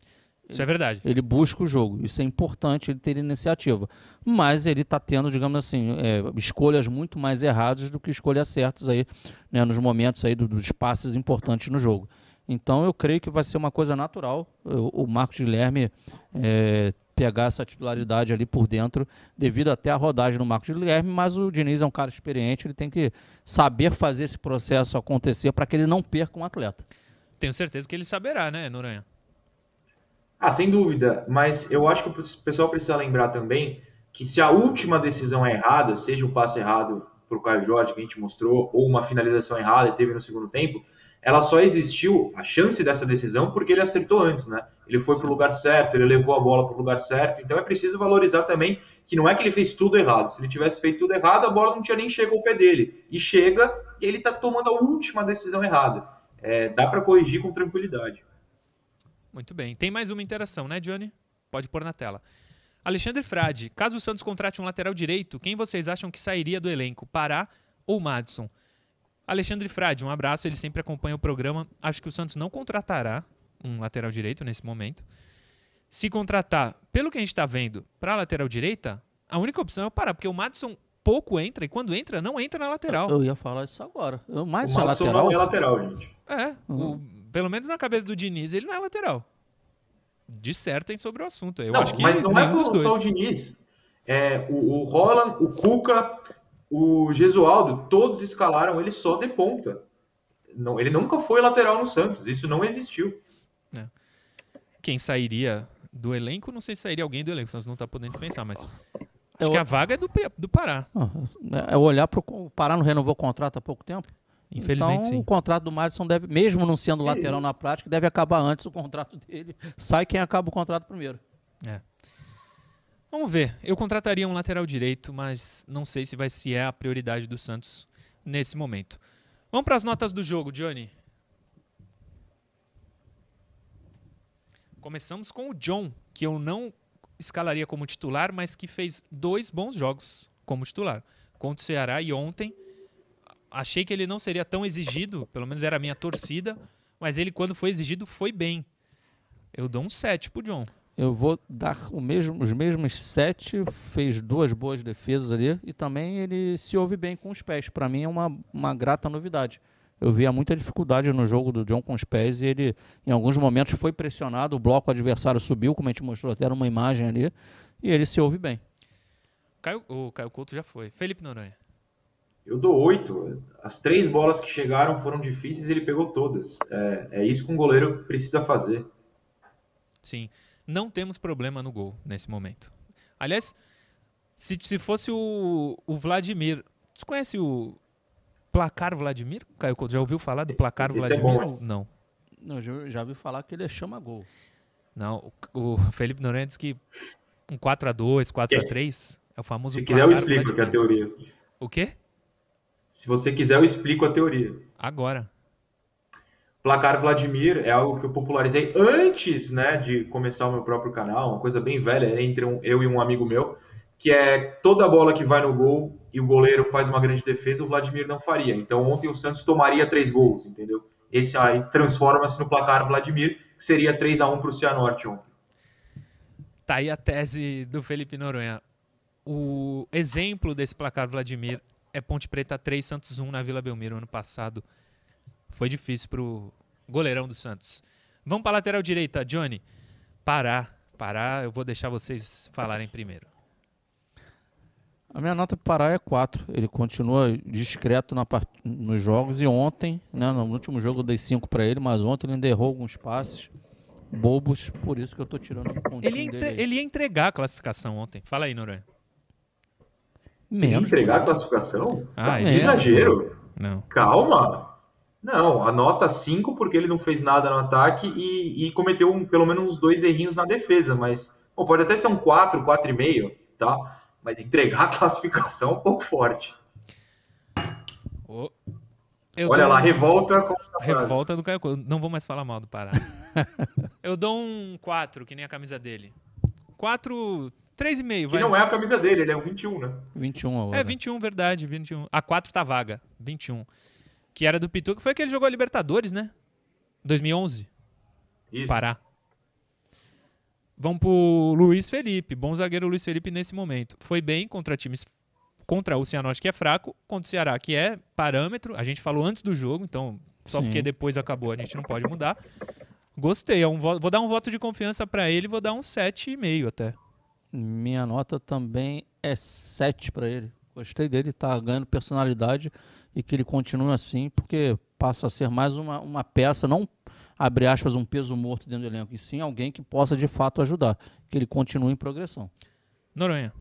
Isso é verdade. Ele busca o jogo. Isso é importante, ele ter iniciativa. Mas ele está tendo, digamos assim, é, escolhas muito mais erradas do que escolhas certas aí, né, nos momentos aí do- dos passes importantes no jogo. Então eu creio que vai ser uma coisa natural o, o Marcos Guilherme é, pegar essa titularidade ali por dentro, devido até à rodagem do Marcos Guilherme, mas o Diniz é um cara experiente, ele tem que saber fazer esse processo acontecer para que ele não perca um atleta. Tenho certeza que ele saberá, né, Noronha? Ah, sem dúvida, mas eu acho que o pessoal precisa lembrar também que se a última decisão é errada, seja o passe errado para o Caio Jorge, que a gente mostrou, ou uma finalização errada que teve no segundo tempo, ela só existiu, a chance dessa decisão, porque ele acertou antes, né? Ele foi para o lugar certo, ele levou a bola para o lugar certo, então é preciso valorizar também que não é que ele fez tudo errado. Se ele tivesse feito tudo errado, a bola não tinha nem chegado ao pé dele. E chega, e ele está tomando a última decisão errada. É, dá para corrigir com tranquilidade. Muito bem. Tem mais uma interação, né, Johnny? Pode pôr na tela. Alexandre Frade, caso o Santos contrate um lateral direito, quem vocês acham que sairia do elenco? Pará ou Madison? Alexandre Frade, um abraço, ele sempre acompanha o programa. Acho que o Santos não contratará um lateral direito nesse momento. Se contratar, pelo que a gente está vendo, para a lateral direita, a única opção é o Pará, porque o Madison pouco entra e quando entra, não entra na lateral. Eu ia falar isso agora. Eu, mais o é Madison lateral. não é lateral, gente. É, o- pelo menos na cabeça do Diniz, ele não é lateral. Dissertem sobre o assunto. Eu não, acho que mas não é só o Diniz. É, o, o Roland, o Cuca, o Gesualdo, todos escalaram ele só de ponta. não, ele nunca foi lateral no Santos, isso não existiu. É. Quem sairia do elenco, não sei se sairia alguém do elenco, o Santos não está podendo pensar, mas acho Eu- que a vaga é do, do Pará, É olhar para o Pará não renovou o contrato há pouco tempo? Infelizmente então, sim. o contrato do Madison deve, mesmo não sendo lateral na prática, deve acabar antes o contrato dele. Sai quem acaba o contrato primeiro. Vamos ver. Eu contrataria um lateral direito, mas não sei se vai se é a prioridade do Santos nesse momento. Vamos para as notas do jogo, Johnny. Começamos com o John, que eu não escalaria como titular, mas que fez dois bons jogos como titular. Contra o Ceará e ontem. Achei que ele não seria tão exigido, pelo menos era a minha torcida, mas ele, quando foi exigido, foi bem. Eu dou um 7 pro John. Eu vou dar o mesmo, os mesmos sete, fez duas boas defesas ali e também ele se ouve bem com os pés. Para mim é uma, uma grata novidade. Eu via muita dificuldade no jogo do John com os pés e ele, em alguns momentos, foi pressionado. O bloco adversário subiu, como a gente mostrou até numa imagem ali, e ele se ouve bem. Caio, o Caio Couto já foi. Felipe Noronha. Eu dou oito. As três bolas que chegaram foram difíceis e ele pegou todas. É, é isso que um goleiro precisa fazer. Sim. Não temos problema no gol nesse momento. Aliás, se, se fosse o, o Vladimir. Você conhece o placar Vladimir? Caio já ouviu falar do placar Esse é Vladimir? bom, ou não. Eu já, já ouvi falar que ele chama gol. Não, o, o Felipe Noronha diz que um 4x2, 4x3 é o famoso Se quiser, eu explico que é a teoria. O quê? Se você quiser, eu explico a teoria. Agora. Placar Vladimir é algo que eu popularizei antes né, de começar o meu próprio canal, uma coisa bem velha, era entre um- eu e um amigo meu, que é toda bola que vai no gol e o goleiro faz uma grande defesa, o Vladimir não faria. Então ontem o Santos tomaria três gols, entendeu? Esse aí transforma-se no placar Vladimir, que seria 3 a 1 para o Cianorte ontem. Tá aí a tese do Felipe Noronha. O exemplo desse placar Vladimir é Ponte Preta 3, Santos 1 na Vila Belmiro ano passado. Foi difícil pro goleirão do Santos. Vamos para lateral direita, Johnny. Parar, parar, eu vou deixar vocês falarem primeiro. A minha nota para Pará é 4. Ele continua discreto part... nos jogos e ontem, né, no último jogo eu dei 5 para ele, mas ontem ele ainda errou alguns passes bobos, por isso que eu tô tirando um pontinho Ele entre- ele ia entregar a classificação ontem. Fala aí, Noronha. Menos Entregar a classificação? Ah, Que ele- exagero. Não. Calma. Não, a nota 5 porque ele não fez nada no ataque e, e cometeu um- pelo menos uns dois errinhos na defesa, mas pô, pode até ser um 4, 4,5, tá? Mas entregar a classificação é um pouco forte. Eu Olha dou lá, um- revolta a. Revolta do Caio Couto. Não vou mais falar mal do Pará. eu dou um 4, que nem a camisa dele. 4, 3,5, Que vai. não é a camisa dele, ele é o 21, né? 21 agora. É, 21, verdade, 21. A 4 tá vaga, 21. Que era do Pitu, que foi aquele que jogou a Libertadores, né? 2011, Isso. Pará. Vamos pro Luiz Felipe, bom zagueiro Luiz Felipe nesse momento. Foi bem contra times contra o Cianorte que é fraco, contra o Ceará que é parâmetro. A gente falou antes do jogo, então só Sim. porque depois acabou a gente não pode mudar. Gostei, é um vo- vou dar um voto de confiança pra ele, vou dar um 7,5 até. Minha nota também é 7 para ele. Gostei dele, tá ganhando personalidade e que ele continue assim, porque passa a ser mais uma, uma peça, não abre aspas, um peso morto dentro do elenco, e sim alguém que possa de fato ajudar, que ele continue em progressão. Noronha.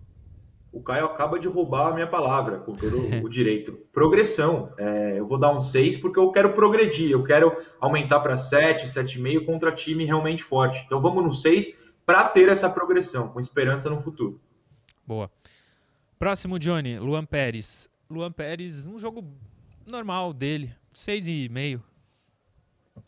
O Caio acaba de roubar a minha palavra, com todo o direito. Progressão. É, eu vou dar um 6 porque eu quero progredir, eu quero aumentar para 7, 7,5 contra time realmente forte. Então vamos no 6 para ter essa progressão, com esperança no futuro. Boa. Próximo, Johnny, Luan Pérez. Luan Pérez, um jogo normal dele, 6,5.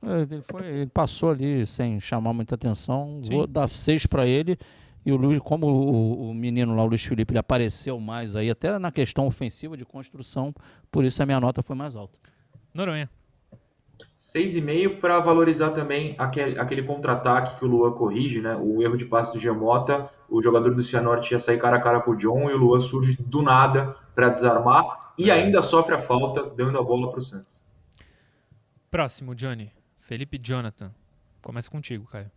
É, Ele, foi- ele passou ali sem chamar muita atenção. Sim. Vou dar 6 para ele. E o Luiz, como o, o menino lá, o Luiz Felipe, ele apareceu mais aí, até na questão ofensiva de construção, por isso a minha nota foi mais alta. Noronha. 6,5 para valorizar também aquele, aquele contra-ataque que o Luan corrige, né? O erro de passe do Giamota, o jogador do Cianorte ia sair cara a cara com o John e o Luan surge do nada para desarmar e ainda sofre a falta, dando a bola para o Santos. Próximo, Johnny. Felipe Jonathan. Começa contigo, Caio.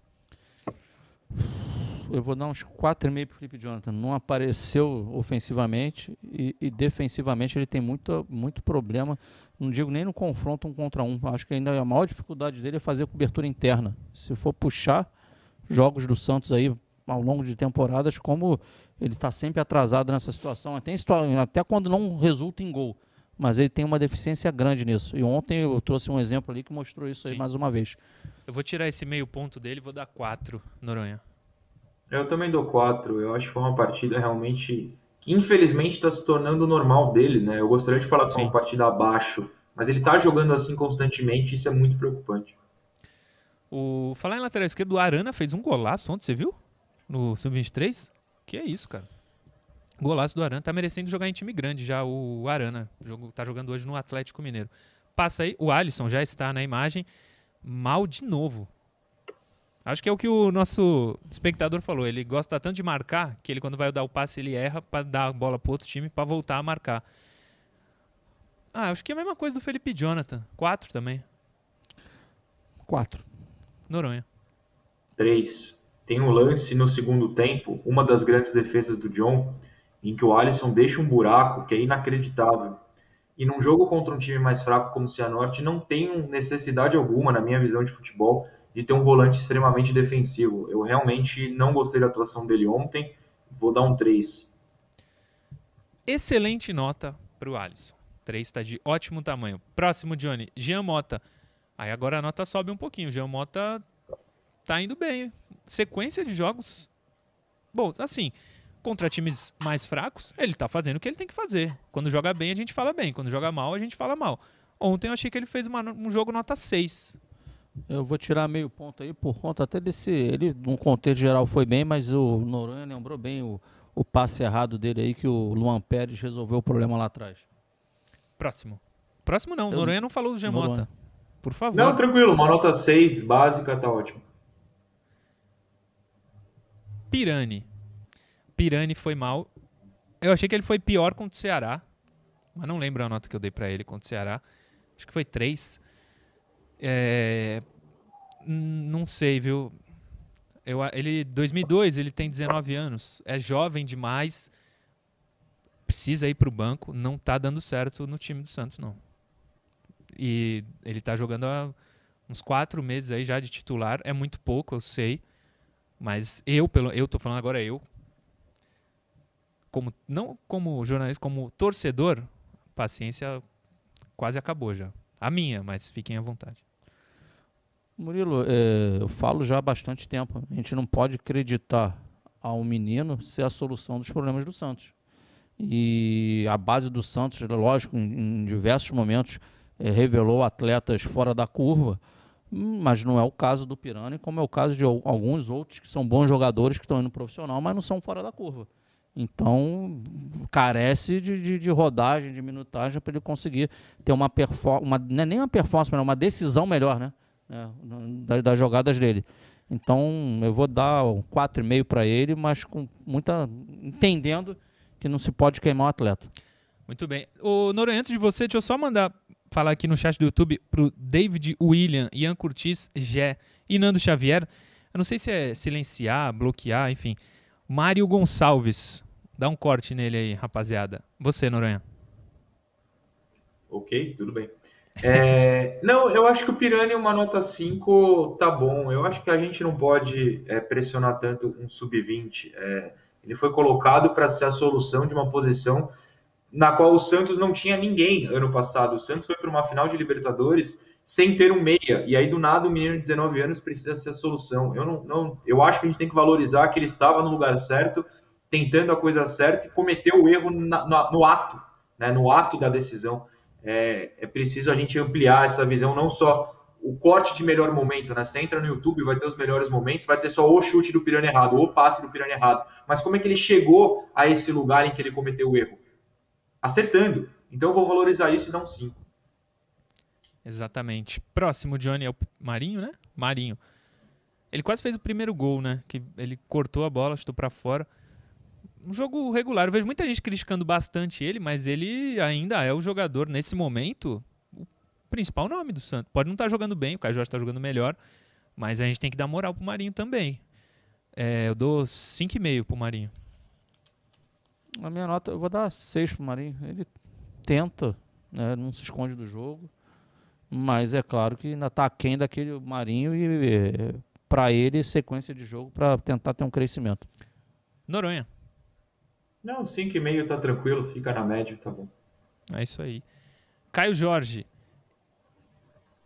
eu vou dar uns 4,5 pro Felipe Jonathan. Não apareceu ofensivamente e, e, defensivamente ele tem muito, muito problema. Não digo nem no confronto um contra um. Acho que ainda a maior dificuldade dele é fazer cobertura interna. Se for puxar jogos do Santos aí ao longo de temporadas, como ele está sempre atrasado nessa situação, até, até quando não resulta em gol. Mas ele tem uma deficiência grande nisso. E ontem eu trouxe um exemplo ali que mostrou isso Sim. aí mais uma vez. Eu vou tirar esse meio ponto dele e vou dar 4, Noronha. Eu também dou 4. Eu acho que foi uma partida realmente que infelizmente está se tornando normal dele, né? Eu gostaria de falar que foi uma partida abaixo, mas ele está jogando assim constantemente e isso é muito preocupante. O falar em lateral esquerdo, o Arana fez um golaço ontem, você viu? No sub-23? Que é isso, cara. Golaço do Arana. Tá merecendo jogar em time grande já, o Arana. Jogo, tá jogando hoje no Atlético Mineiro. Passa aí, o Alisson já está na imagem. Mal de novo. Acho que é o que o nosso espectador falou. Ele gosta tanto de marcar que ele, quando vai dar o passe, ele erra para dar a bola pro outro time para voltar a marcar. Ah, acho que é a mesma coisa do Felipe Jonathan. Quatro também. Quatro. Noronha. Três. Tem um lance no segundo tempo, uma das grandes defesas do John, em que o Alisson deixa um buraco que é inacreditável. E num jogo contra um time mais fraco como o Cianorte, não tem necessidade alguma, na minha visão de futebol, de ter um volante extremamente defensivo. Eu realmente não gostei da atuação dele ontem, vou dar um 3. Excelente nota para o Alisson. 3 está de ótimo tamanho. Próximo, Johnny. Jean Mota. Aí agora a nota sobe um pouquinho. Jean Mota tá indo bem. Sequência de jogos. Bom, assim, contra times mais fracos, ele tá fazendo o que ele tem que fazer. Quando joga bem, a gente fala bem. Quando joga mal, a gente fala mal. Ontem eu achei que ele fez uma, um jogo nota 6. Eu vou tirar meio ponto aí por conta até desse. Ele, no contexto geral, foi bem, mas o Noronha lembrou bem o, o passe errado dele aí, que o Luan Pérez resolveu o problema lá atrás. Próximo. Próximo não, o Noronha não falou do Gemota. Por favor. Não, tranquilo, uma nota 6 básica tá ótimo. Pirani. Pirani foi mal. Eu achei que ele foi pior contra o Ceará, mas não lembro a nota que eu dei para ele contra o Ceará. Acho que foi 3. É, não sei, viu? Eu, ele 2002, ele tem 19 anos, é jovem demais, precisa ir para o banco, não está dando certo no time do Santos, não. E ele está jogando há uns quatro meses aí já de titular, é muito pouco, eu sei, mas eu, pelo, eu tô falando agora eu, como não como jornalista, como torcedor, paciência quase acabou já. A minha, mas fiquem à vontade. Murilo, é, eu falo já há bastante tempo. A gente não pode acreditar ao menino ser a solução dos problemas do Santos. E a base do Santos, lógico, em, em diversos momentos é, revelou atletas fora da curva, mas não é o caso do Pirani, como é o caso de alguns outros que são bons jogadores que estão indo profissional, mas não são fora da curva. Então, carece de, de, de rodagem, de minutagem para ele conseguir ter uma performance, não é nem uma performance, mas uma decisão melhor, né? Né, das, das, jogadas dele. Então eu vou dar um 4,5 para ele, mas com muita. entendendo que não se pode queimar o atleta. Muito bem. O Noro, antes de você, deixa eu só mandar falar aqui no chat do YouTube pro David William, Ian Curtis, Gé e Nando Xavier. Eu não sei se é silenciar, bloquear, enfim. Mário Gonçalves. Dá um corte nele aí, rapaziada. Você, Noronha. Ok, tudo bem. É, não, eu acho que o Piranha uma nota 5 tá bom. Eu acho que a gente não pode é, pressionar tanto um sub-20. É, ele foi colocado para ser a solução de uma posição na qual o Santos não tinha ninguém ano passado. O Santos foi para uma final de Libertadores sem ter um meia. E aí, do nada, o menino de 19 anos precisa ser a solução. Eu, não, não, eu acho que a gente tem que valorizar que ele estava no lugar certo, tentando a coisa certa e cometeu o erro na, na, no ato, né, no ato da decisão é, é preciso a gente ampliar essa visão, não só o corte de melhor momento, né? Você entra no YouTube, vai ter os melhores momentos, vai ter só o chute do Piranha errado, ou o passe do Piranha errado. Mas como é que ele chegou a esse lugar em que ele cometeu o erro? Acertando. Então eu vou valorizar isso e um 5. Exatamente. Próximo, Johnny, é o Marinho, né? Marinho. Ele quase fez o primeiro gol, né? Que ele cortou a bola, chutou para fora um jogo regular. Eu vejo muita gente criticando bastante ele, mas ele ainda é o jogador, nesse momento, o principal nome do Santos. Pode não estar tá jogando bem, o Caio Jorge está jogando melhor, mas a gente tem que dar moral pro Marinho também. É, eu dou 5,5 pro Marinho. A minha nota, eu vou dar 6 pro Marinho. Ele tenta, né, não se esconde do jogo. Mas é claro que ainda está aquém daquele Marinho e para ele sequência de jogo para tentar ter um crescimento. Noronha. Não, 5,5 tá tranquilo, fica na média, tá bom. É isso aí. Caio Jorge.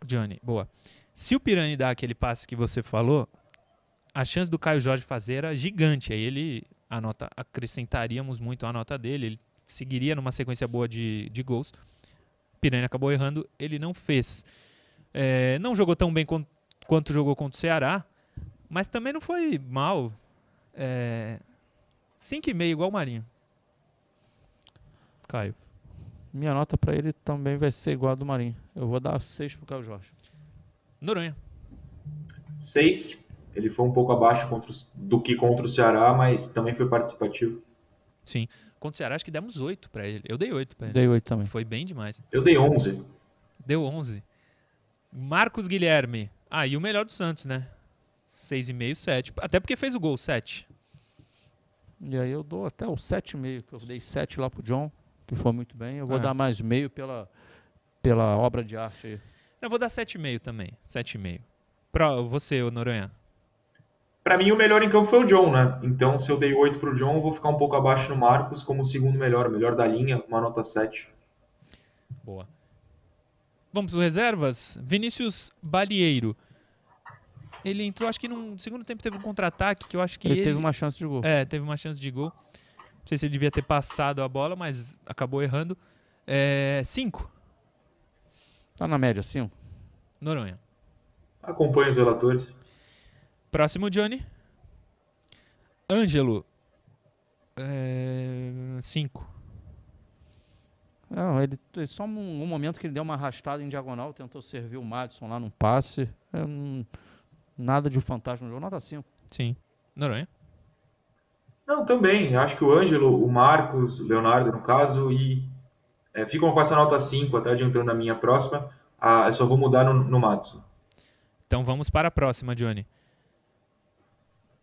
Johnny, boa. Se o Pirani dá aquele passe que você falou, a chance do Caio Jorge fazer era gigante. Aí ele a nota, acrescentaríamos muito a nota dele, ele seguiria numa sequência boa de, de gols. Pirani acabou errando, ele não fez. É, não jogou tão bem quanto, quanto, jogou contra o Ceará, mas também não foi mal. É, 5,5 igual o Marinho. Caio. Minha nota para ele também vai ser igual a do Marinho. Eu vou dar 6 pro Caio Jorge. Noronha. 6. Ele foi um pouco abaixo contra, do que contra o Ceará, mas também foi participativo. Sim. Contra o Ceará, acho que demos 8 para ele. Eu dei 8 para ele. Dei 8 também. Foi bem demais. Eu dei 11. Deu 11. Marcos Guilherme. Ah, e o melhor do Santos, né? 6,5, 7. Até porque fez o gol, 7. E aí eu dou até o 7,5, que eu dei 7 lá pro John, que foi muito bem. Eu vou ah. dar mais meio pela, pela obra de arte aí. Eu vou dar 7,5 também. 7,5. Pra você, Noronha. Para mim, o melhor em campo foi o John, né? Então, se eu dei 8 para o John, eu vou ficar um pouco abaixo no Marcos como o segundo melhor, melhor da linha, uma nota 7. Boa. Vamos para reservas. Vinícius Balieiro. Ele entrou, acho que no segundo tempo teve um contra-ataque que eu acho que ele, ele, teve uma chance de gol. É, teve uma chance de gol. Não sei se ele devia ter passado a bola, mas acabou errando. É, cinco. Tá na média, cinco. Noronha. Acompanha os relatores. Próximo, Johnny. Ângelo. É... Cinco. Não, ele só um, um, momento que ele deu uma arrastada em diagonal, tentou servir o Madison lá num passe. É, um, nada de fantástico no jogo, nota 5. Sim. Noronha? Não, também. Acho que o Ângelo, o Marcos, Leonardo, no caso, e é, ficam com essa nota 5, até adiantando a minha próxima. Ah, eu só vou mudar no, no Madison. Então vamos para a próxima, Johnny.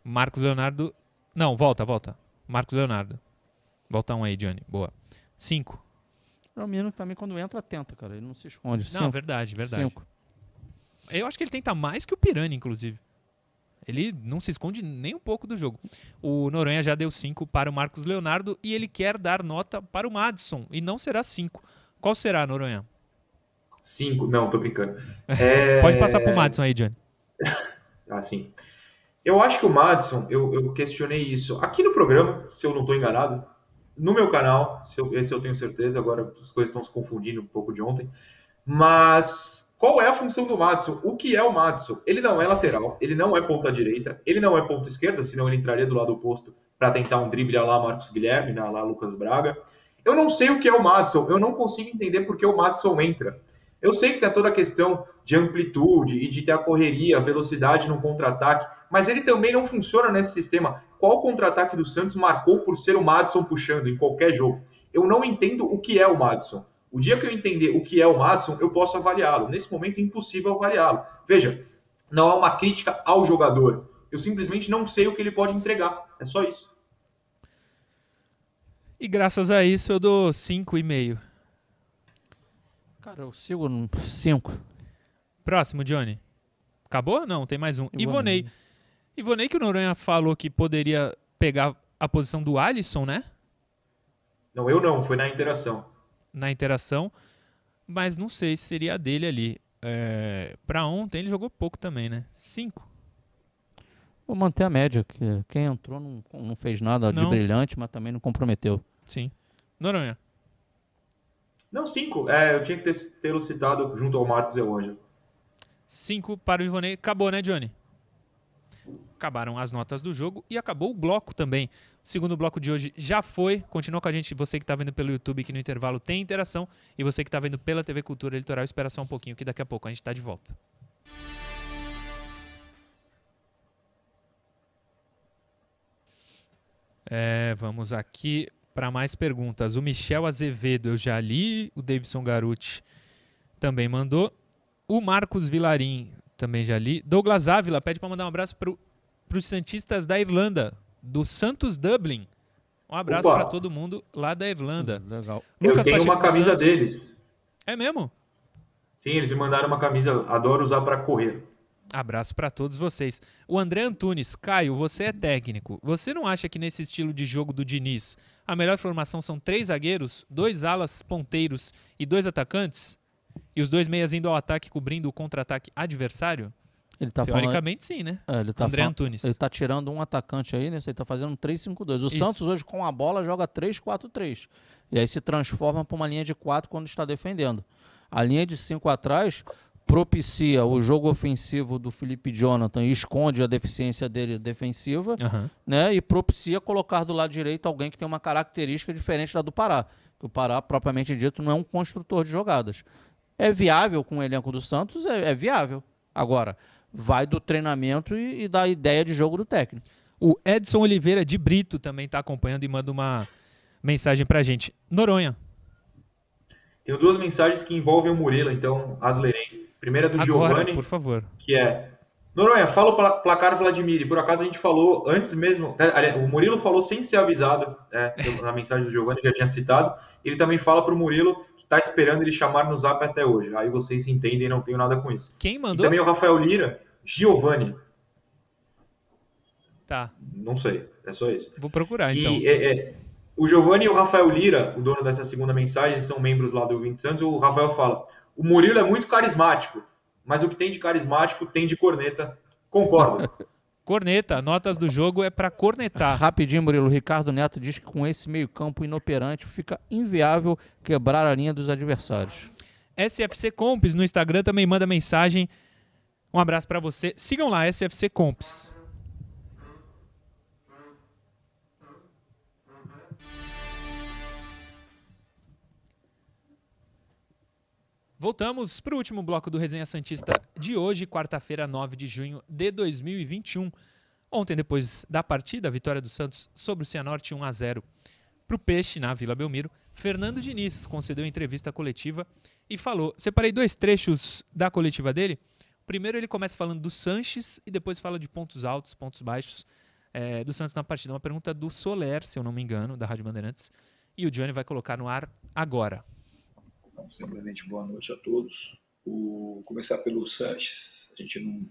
Marcos Leonardo. Não, volta, volta. Marcos Leonardo. Volta um aí, Johnny. Boa. Cinco. É o menino que também quando entra tenta, cara. Ele não se esconde. Não, verdade, verdade. Cinco. Eu acho que ele tenta mais que o Pirani, inclusive. Ele não se esconde nem um pouco do jogo. O Noronha já deu 5 para o Marcos Leonardo e ele quer dar nota para o Madison. E não será 5. Qual será, Noronha? 5. Não, tô brincando. É... Pode passar para o Madison aí, Johnny. ah, sim. Eu acho que o Madison, eu, eu questionei isso aqui no programa, se eu não estou enganado, no meu canal, eu, esse eu tenho certeza, agora as coisas estão se confundindo um pouco de ontem, mas qual é a função do Madison? O que é o Madison? Ele não é lateral, ele não é ponta direita, ele não é ponta esquerda, senão ele entraria do lado oposto para tentar um drible lá Marcos Guilherme, lá Lucas Braga. Eu não sei o que é o Madison, eu não consigo entender porque o Madison entra. Eu sei que tem toda a questão de amplitude e de ter a correria, a velocidade no contra-ataque, mas ele também não funciona nesse sistema. Qual contra-ataque do Santos marcou por ser o Madison puxando em qualquer jogo? Eu não entendo o que é o Madison. O dia que eu entender o que é o Madison, eu posso avaliá-lo. Nesse momento é impossível avaliá-lo. Veja, não é uma crítica ao jogador. Eu simplesmente não sei o que ele pode entregar. É só isso. E graças a isso eu dou 5,5. Cara, eu sigo no 5. Próximo, Johnny. Acabou? Não, tem mais um. Ivonei. Ivonei. Ivonei que o Noronha falou que poderia pegar a posição do Alisson, né? Não, eu não, foi na interação. Na interação, mas não sei se seria a dele ali. É, para ontem ele jogou pouco também, né? Cinco. Vou manter a média, que quem entrou não, não fez nada não. de brilhante, mas também não comprometeu. Sim. Noronha. Não, cinco. É, eu tinha que ter, tê-lo citado junto ao Marcos e ao Ângelo. Cinco para o Ivonei. Acabou, né, Johnny? Acabaram as notas do jogo e acabou o bloco também. O segundo bloco de hoje já foi. Continua com a gente, você que está vendo pelo YouTube, que no intervalo tem interação. E você que está vendo pela TV Cultura Litoral, espera só um pouquinho, que daqui a pouco a gente está de volta. É, vamos aqui para mais perguntas. O Michel Azevedo eu já li, o Davidson Garuti também mandou. O Marcos Vilarim também já li. Douglas Ávila pede para mandar um abraço para para os Santistas da Irlanda, do Santos Dublin. Um abraço para todo mundo lá da Irlanda. Legal. Eu tenho Pacheco uma camisa Santos. deles. É mesmo? Sim, eles me mandaram uma camisa. Adoro usar para correr. Abraço para todos vocês. O André Antunes, Caio, você é técnico. Você não acha que nesse estilo de jogo do Diniz, a melhor formação são três zagueiros, dois alas ponteiros e dois atacantes? E os dois meias indo ao ataque cobrindo o contra-ataque adversário? Ele tá falando. Teoricamente, sim, né? É, ele tá André falando- Antunes. Ele tá tirando um atacante aí, né? Ele tá fazendo um 3-5-2. O Isso. Santos hoje com a bola joga 3-4-3. E aí se transforma para uma linha de 4 quando está defendendo. A linha de 5 atrás propicia o jogo ofensivo do Felipe Jonathan e esconde a deficiência dele defensiva, Aham. né? E propicia colocar do lado direito alguém que tem uma característica diferente da do Pará. Que o Pará, propriamente dito, não é um construtor de jogadas. É viável com o elenco do Santos? É, é viável. Agora, vai do treinamento e, e da ideia de jogo do técnico. O Edson Oliveira de Brito também está acompanhando e manda uma mensagem pra gente. Noronha, Tenho duas mensagens que envolvem o Murilo, então as lerei. Primeira do agora, Giovanni, por favor. que é Noronha, fala o pla- placar Vladimir. E por acaso a gente falou antes mesmo. é, aliás, O Murilo falou sem ser avisado, é, na mensagem do Giovanni, já tinha citado. Ele também fala para o Murilo está esperando ele chamar no zap até hoje. Aí vocês entendem, não tenho nada com isso. Quem E mandou? também o Rafael Lira, Giovanni. Tá, Não sei, é só isso. vou procurar então. E é, é, o Giovanni e o Rafael Lira, o dono dessa segunda mensagem, eles são membros lá do 20 Santos. O Rafael fala: o Murilo é muito carismático, mas o que tem de carismático tem de corneta. Concordo. Corneta, notas do jogo é pra cornetar. Rapidinho, Murilo. Ricardo Neto diz que com esse meio-campo inoperante fica inviável quebrar a linha dos adversários. SFC Comps no Instagram também manda mensagem. Um abraço pra você. Sigam lá, SFC Comps. Voltamos para o último bloco do Resenha Santista de hoje, quarta-feira, 9 de junho de 2021. Ontem, depois da partida, a vitória do Santos sobre o Cianorte 1 a 0 para o Peixe na Vila Belmiro, Fernando Diniz concedeu entrevista coletiva e falou. Separei dois trechos da coletiva dele. Primeiro, ele começa falando do Sanches e depois fala de pontos altos, pontos baixos eh, do Santos na partida. Uma pergunta do Soler, se eu não me engano, da Rádio Bandeirantes. E o Johnny vai colocar no ar agora. Então, simplesmente boa noite a todos. O, começar pelo Sanches. A gente não,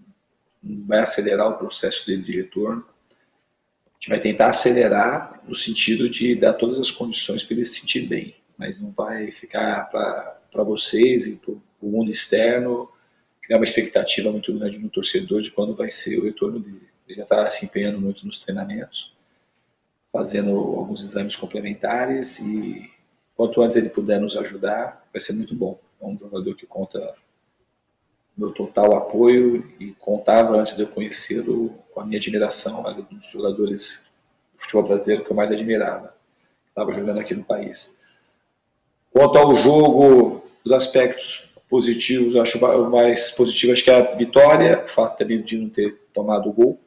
não vai acelerar o processo dele de retorno. A gente vai tentar acelerar no sentido de dar todas as condições para ele se sentir bem, mas não vai ficar para vocês e para o mundo externo criar uma expectativa muito grande no torcedor de quando vai ser o retorno dele. Ele já está se empenhando muito nos treinamentos, fazendo alguns exames complementares e quanto antes ele puder nos ajudar, vai ser muito bom. É um jogador que conta meu total apoio e contava antes de eu conhecê-lo com a minha admiração, um dos jogadores do futebol brasileiro que eu mais admirava, que estava jogando aqui no país. Quanto ao jogo, os aspectos positivos, acho mais positivo acho que é a vitória, o fato também de não ter tomado o gol.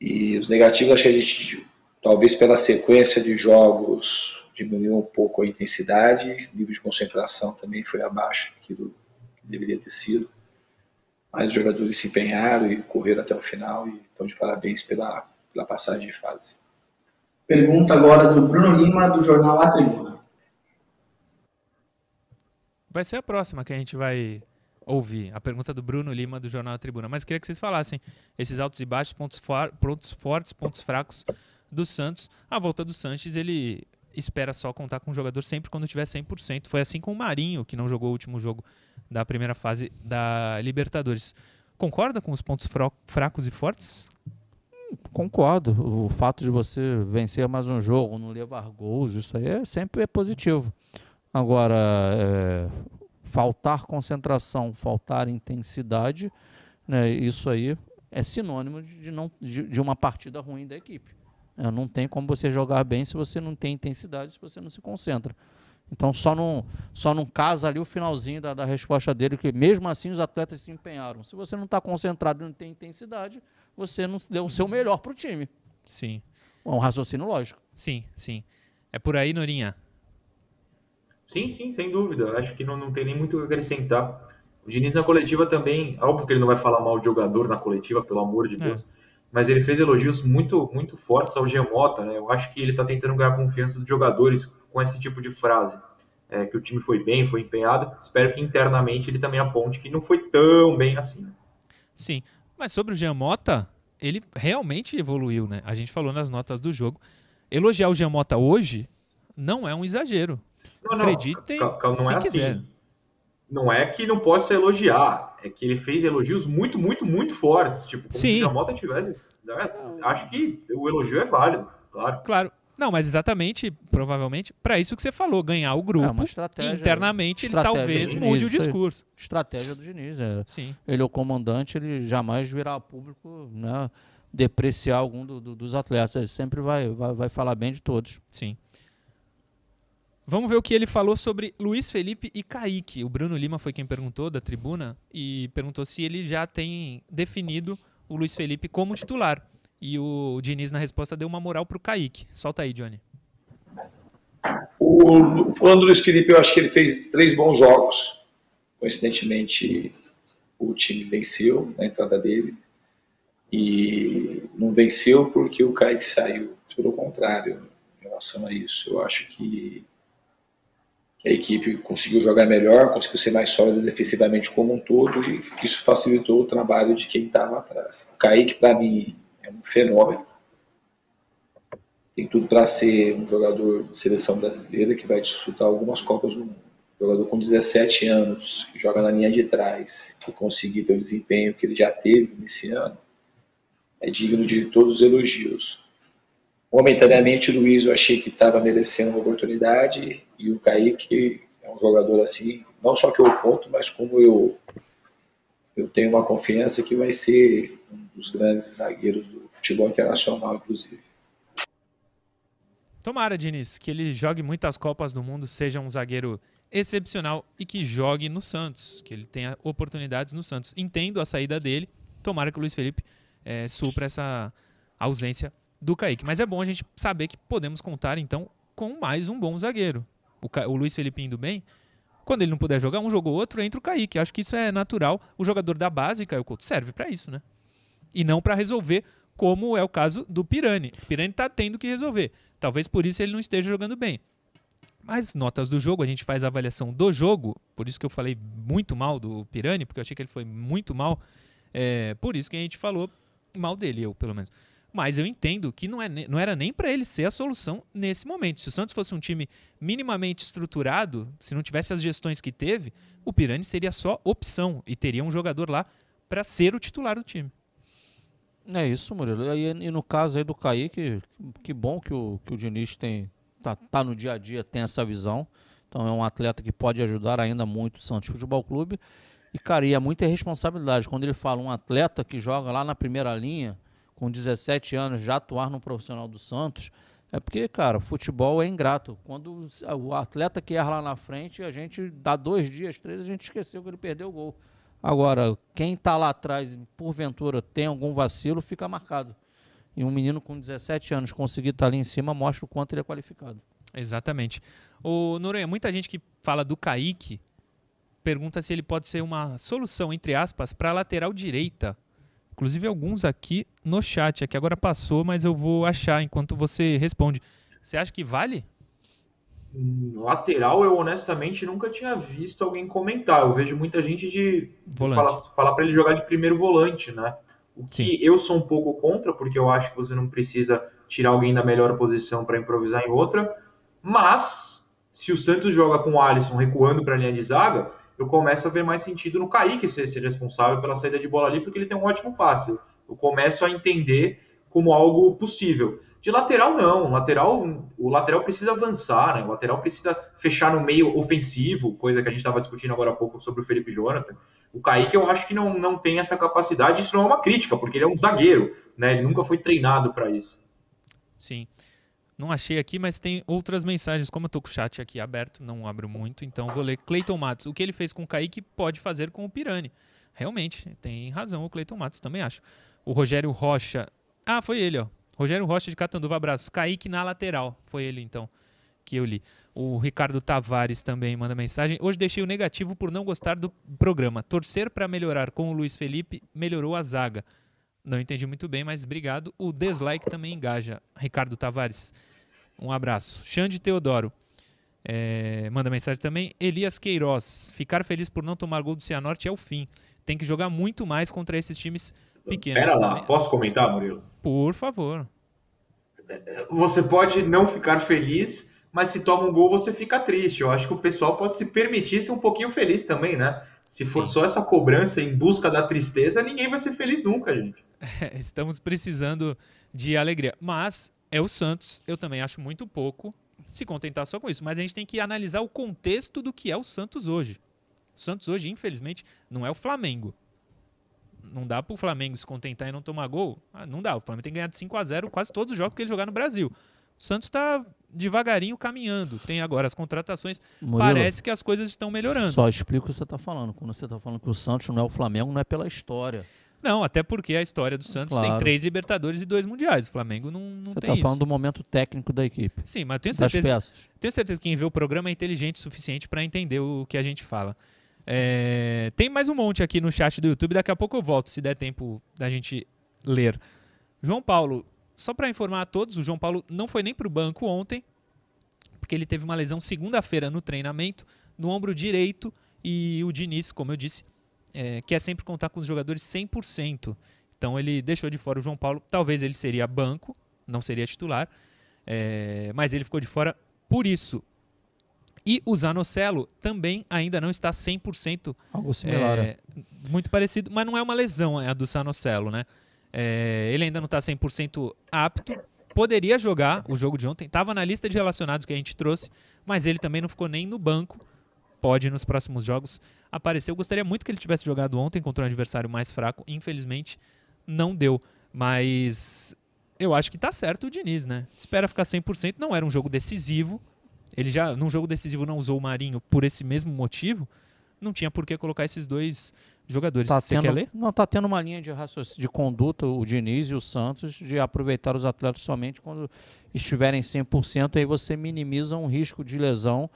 E os negativos, acho que a gente, talvez pela sequência de jogos, diminuiu um pouco a intensidade, o nível de concentração também foi abaixo daquilo que deveria ter sido. Mas os jogadores se empenharam e correram até o final e estão de parabéns pela, pela passagem de fase. Pergunta agora do Bruno Lima, do jornal A Tribuna. Vai ser a próxima que a gente vai ouvir. A pergunta do Bruno Lima, do Jornal A Tribuna. Mas queria que vocês falassem esses altos e baixos, pontos, for- pontos fortes, pontos fracos do Santos. A volta do Sanches, ele espera só contar com o jogador sempre quando tiver 100%. Foi assim com o Marinho, que não jogou o último jogo da primeira fase da Libertadores. Concorda com os pontos fracos e fortes? Concordo. O fato de você vencer mais um jogo, não levar gols, isso aí é, sempre é positivo. Agora, é, faltar concentração, faltar intensidade, né, isso aí é sinônimo de não, de, de uma partida ruim da equipe. É, não tem como você jogar bem se você não tem intensidade, se você não se concentra. Então só não, só não casa ali o finalzinho da, da resposta dele, que mesmo assim os atletas se empenharam. Se você não está concentrado e não tem intensidade, você não deu o seu melhor para o time. Sim, É um raciocínio lógico. sim, sim. É por aí, Norinha. Sim, sim, sem dúvida. Acho que não, não tem nem muito o que acrescentar. O Diniz na coletiva também, óbvio que ele não vai falar mal de jogador na coletiva, pelo amor de Deus. Mas ele fez elogios muito, muito fortes ao Giamota, né? Eu acho que ele está tentando ganhar a confiança dos jogadores com esse tipo de frase. É, que o time foi bem, foi empenhado. Espero que internamente ele também aponte que não foi tão bem assim. Sim, mas sobre o Giamota, ele realmente evoluiu, né? A gente falou nas notas do jogo. Elogiar o Giamota hoje não é um exagero. Não, não, Acreditem não se é assim. Não é que não possa elogiar, é que ele fez elogios muito, muito, muito fortes. Tipo, como Sim. se o Mota tivesse. né? Acho que o elogio é válido, claro. Claro. Não, mas exatamente, provavelmente, para isso que você falou, ganhar o É grupo. uma estratégia. internamente ele estratégia talvez do mude o discurso. Estratégia do Diniz. É. Sim. Ele é o comandante, ele jamais virá a público né, depreciar algum do- do- dos atletas. Ele sempre vai, vai, vai falar bem de todos. Sim. Vamos ver o que ele falou sobre Luiz Felipe e Kaique. O Bruno Lima foi quem perguntou da tribuna e perguntou se ele já tem definido o Luiz Felipe como titular. E o Diniz, na resposta, deu uma moral pro Kaique. Solta aí, Johnny. O, falando do Luiz Felipe, eu acho que ele fez três bons jogos. Coincidentemente, o time venceu na entrada dele. E não venceu porque o Kaique saiu. Pelo contrário, em relação a isso, eu acho que a equipe conseguiu jogar melhor, conseguiu ser mais sólida defensivamente como um todo, e isso facilitou o trabalho de quem estava atrás. O Kaique, para mim, é um fenômeno tem tudo para ser um jogador de seleção brasileira que vai disputar algumas Copas do Mundo. Jogador com 17 anos, que joga na linha de trás, que conseguir ter o desempenho que ele já teve nesse ano, é digno de todos os elogios. Momentaneamente, o Luiz eu achei que estava merecendo uma oportunidade, e o Kaique é um jogador assim, não só que eu conto, mas como eu, eu tenho uma confiança que vai ser um dos grandes zagueiros do futebol internacional, inclusive. Tomara, Diniz, que ele jogue muitas Copas do Mundo, seja um zagueiro excepcional e que jogue no Santos, que ele tenha oportunidades no Santos. Entendo a saída dele, tomara que o Luiz Felipe eh, supra essa ausência do Kaique. Mas é bom a gente saber que podemos contar, então, com mais um bom zagueiro. O, Ca- o Luiz Felipe indo bem, quando ele não puder jogar, um jogo ou outro, entra o Kaique. Acho que isso é natural. O jogador da base, Caio Couto, serve para isso, né? E não para resolver, como é o caso do Pirani. O Pirani tá tendo que resolver. Talvez por isso ele não esteja jogando bem. Mas notas do jogo, a gente faz a avaliação do jogo, por isso que eu falei muito mal do Pirani, porque eu achei que ele foi muito mal. É, por isso que a gente falou mal dele, eu pelo menos. Mas eu entendo que não, é, não era nem para ele ser a solução nesse momento. Se o Santos fosse um time minimamente estruturado, se não tivesse as gestões que teve, o Pirani seria só opção e teria um jogador lá para ser o titular do time. É isso, Murilo. E, e no caso aí do Kaique, que bom que o, que o Diniz tem, tá, tá no dia a dia, tem essa visão. Então é um atleta que pode ajudar ainda muito o Santos Futebol Clube. E, cara, e é muita responsabilidade. Quando ele fala um atleta que joga lá na primeira linha, com 17 anos, já atuar no profissional do Santos, é porque, cara, futebol é ingrato. Quando o atleta que erra lá na frente, a gente dá dois dias, três, a gente esqueceu que ele perdeu o gol. Agora, quem tá lá atrás, porventura, tem algum vacilo, fica marcado. E um menino com 17 anos conseguir estar ali em cima mostra o quanto ele é qualificado. Exatamente. O Noronha, muita gente que fala do Kaique pergunta se ele pode ser uma solução, entre aspas, para a lateral direita. Inclusive alguns aqui no chat. Aqui agora passou, mas eu vou achar enquanto você responde. Você acha que vale? Lateral, eu honestamente nunca tinha visto alguém comentar. Eu vejo muita gente de Volante. falar, falar para ele jogar de primeiro volante, né? O que eu sou um pouco contra, porque eu acho que você não precisa tirar alguém da melhor posição para improvisar em outra. Mas se o Santos joga com o Alisson recuando para a linha de zaga, eu começo a ver mais sentido no Kaique ser, responsável pela saída de bola ali, porque ele tem um ótimo passe. Eu começo a entender como algo possível. De lateral, não. Lateral, o lateral precisa avançar, né? O lateral precisa fechar no meio ofensivo, coisa que a gente estava discutindo agora há pouco sobre o Felipe Jonathan. O Kaique, eu acho que não, não tem essa capacidade. Isso não é uma crítica, porque ele é um zagueiro, né? Ele nunca foi treinado para isso. Sim. Não achei aqui, mas tem outras mensagens. Como eu tô com o chat aqui aberto, não abro muito, então vou ler. Cleiton Matos. O que ele fez com o Kaique pode fazer com o Pirani. Realmente, tem razão o Cleiton Matos, também acho. O Rogério Rocha. Ah, foi ele, ó. Rogério Rocha de Catanduva, abraços. Kaique na lateral. Foi ele, então, que eu li. O Ricardo Tavares também manda mensagem. Hoje deixei o negativo por não gostar do programa. Torcer para melhorar com o Luiz Felipe melhorou a zaga. Não entendi muito bem, mas obrigado. O dislike também engaja. Ricardo Tavares, um abraço. Xande Teodoro. É, manda mensagem também. Elias Queiroz. Ficar feliz por não tomar gol do Cianorte é o fim. Tem que jogar muito mais contra esses times pequenos. Pera lá, também. posso comentar, Murilo? Por favor. Você pode não ficar feliz, mas se toma um gol você fica triste. Eu acho que o pessoal pode se permitir ser um pouquinho feliz também, né? Se for Sim. só essa cobrança em busca da tristeza, ninguém vai ser feliz nunca, gente. Estamos precisando de alegria. Mas é o Santos, eu também acho muito pouco se contentar só com isso. Mas a gente tem que analisar o contexto do que é o Santos hoje. O Santos hoje, infelizmente, não é o Flamengo. Não dá pro Flamengo se contentar e não tomar gol. Ah, não dá. O Flamengo tem que ganhar de 5 a 0 quase todos os jogos que ele jogar no Brasil. O Santos tá devagarinho caminhando. Tem agora as contratações. Murilo, Parece que as coisas estão melhorando. Só explica o que você está falando. Quando você está falando que o Santos não é o Flamengo, não é pela história. Não, até porque a história do Santos tem Claro. três Libertadores e dois Mundiais. O Flamengo não, não Você tem está isso. falando do momento técnico da equipe. Sim, mas tenho certeza, tenho certeza que quem vê o programa é inteligente o suficiente para entender o que a gente fala. É, tem mais um monte aqui no chat do YouTube, daqui a pouco eu volto, se der tempo da gente ler. João Paulo, só para informar a todos, o João Paulo não foi nem para o banco ontem, porque ele teve uma lesão segunda-feira no treinamento, no ombro direito, e o Diniz, como eu disse, é, quer sempre contar com os jogadores 100%. Então ele deixou de fora o João Paulo, talvez ele seria banco, não seria titular, é, mas ele ficou de fora por isso. E o Zanocelo também ainda não está 100% Algo similar. é, muito parecido, mas não é uma lesão é a do Zanocelo, né? É, ele ainda não está 100% apto. Poderia jogar o jogo de ontem, estava na lista de relacionados que a gente trouxe, mas ele também não ficou nem no banco. Pode nos próximos jogos aparecer. Eu gostaria muito que ele tivesse jogado ontem contra um adversário mais fraco. Infelizmente, não deu. Mas eu acho que tá certo o Diniz, né? Espera ficar 100%. Não era um jogo decisivo. Ele já, num jogo decisivo, não usou o Marinho por esse mesmo motivo. Não tinha por que colocar esses dois jogadores. Tá Você tendo, quer ler? Não, tá tendo uma linha de, raciocínio, de conduta, o Diniz e o Santos, de aproveitar os atletas somente quando estiverem 100%, aí você minimiza um risco de lesão